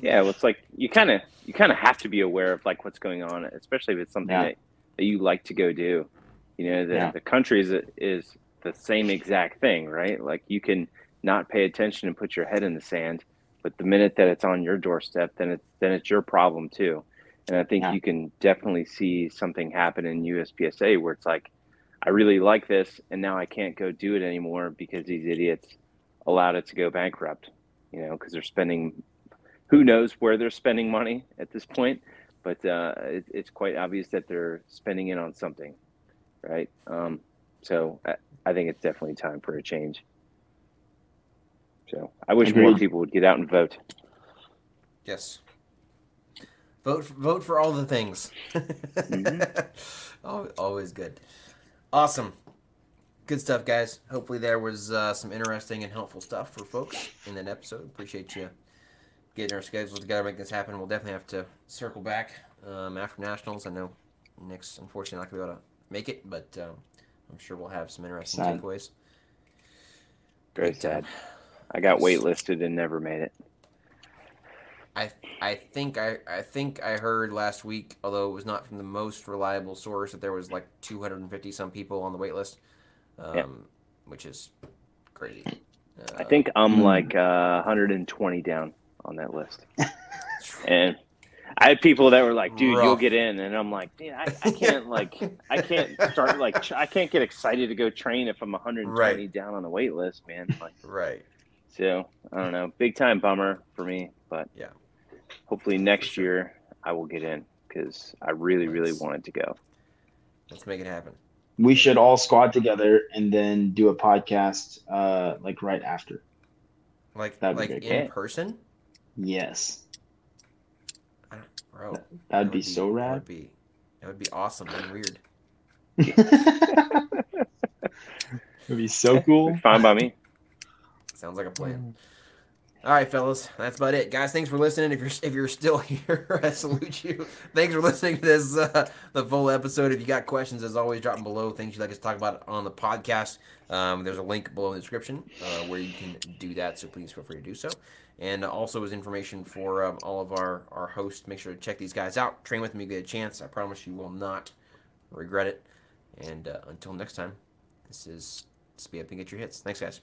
Speaker 2: yeah, well, it's like you kind of you kind of have to be aware of like what's going on, especially if it's something yeah. that, that you like to go do. You know, the yeah. the country is is the same exact thing, right? Like you can not pay attention and put your head in the sand, but the minute that it's on your doorstep, then it's then it's your problem too. And I think yeah. you can definitely see something happen in USPSA where it's like I really like this, and now I can't go do it anymore because these idiots allowed it to go bankrupt. You know, because they're spending, who knows where they're spending money at this point, but uh, it, it's quite obvious that they're spending it on something, right? Um, so I, I, think it's definitely time for a change. So I wish Agreed. more people would get out and vote.
Speaker 1: Yes. Vote for, vote for all the things. mm-hmm. Always good. Awesome. Good stuff, guys. Hopefully, there was uh, some interesting and helpful stuff for folks in that episode. Appreciate you getting our schedules together, make this happen. We'll definitely have to circle back um, after nationals. I know Nick's unfortunately not going to be able to make it, but um, I'm sure we'll have some interesting sad. takeaways.
Speaker 2: Very sad. I got waitlisted and never made it.
Speaker 1: I I think I I think I heard last week, although it was not from the most reliable source, that there was like 250 some people on the waitlist, um,
Speaker 2: Yeah.
Speaker 1: which is crazy.
Speaker 2: I
Speaker 1: Uh,
Speaker 2: think I'm
Speaker 3: Hmm.
Speaker 2: like uh, 120 down on that list, and I had people that were like, "Dude, you'll get in," and I'm like, "Dude, I, I can't like I can't start like tr- I can't get excited to go train if I'm 120
Speaker 1: Right.
Speaker 2: down on the wait list, man." Like,
Speaker 1: right.
Speaker 2: So I don't know, big time bummer for me, but
Speaker 1: Yeah.
Speaker 2: hopefully next year I will get in because I really really wanted to go.
Speaker 1: Let's make it happen.
Speaker 3: We should all squad together and then do a podcast uh like right after.
Speaker 1: Like
Speaker 3: That'd
Speaker 1: like in
Speaker 2: Yeah.
Speaker 1: person,
Speaker 3: Yes.
Speaker 1: bro.
Speaker 3: That'd
Speaker 1: that
Speaker 3: be
Speaker 1: would
Speaker 3: so
Speaker 1: That
Speaker 3: rad.
Speaker 1: would be that would be awesome and weird.
Speaker 3: It'd be so cool.
Speaker 2: Fine by me.
Speaker 1: Sounds like a plan. All right, fellas, that's about it, guys. Thanks for listening. If you're if you're still here, I salute you. Thanks for listening to this uh, the full episode. If you got questions, as always, drop them below. Things you'd like us to talk about on the podcast. Um, there's a link below in the description uh, where you can do that. So please feel free to do so. And also is information for um, all of our our hosts. Make sure to check these guys out. Train with them. You get a chance. I promise you will not regret it. And uh, until next time, this is speed up and get your hits. Thanks, guys.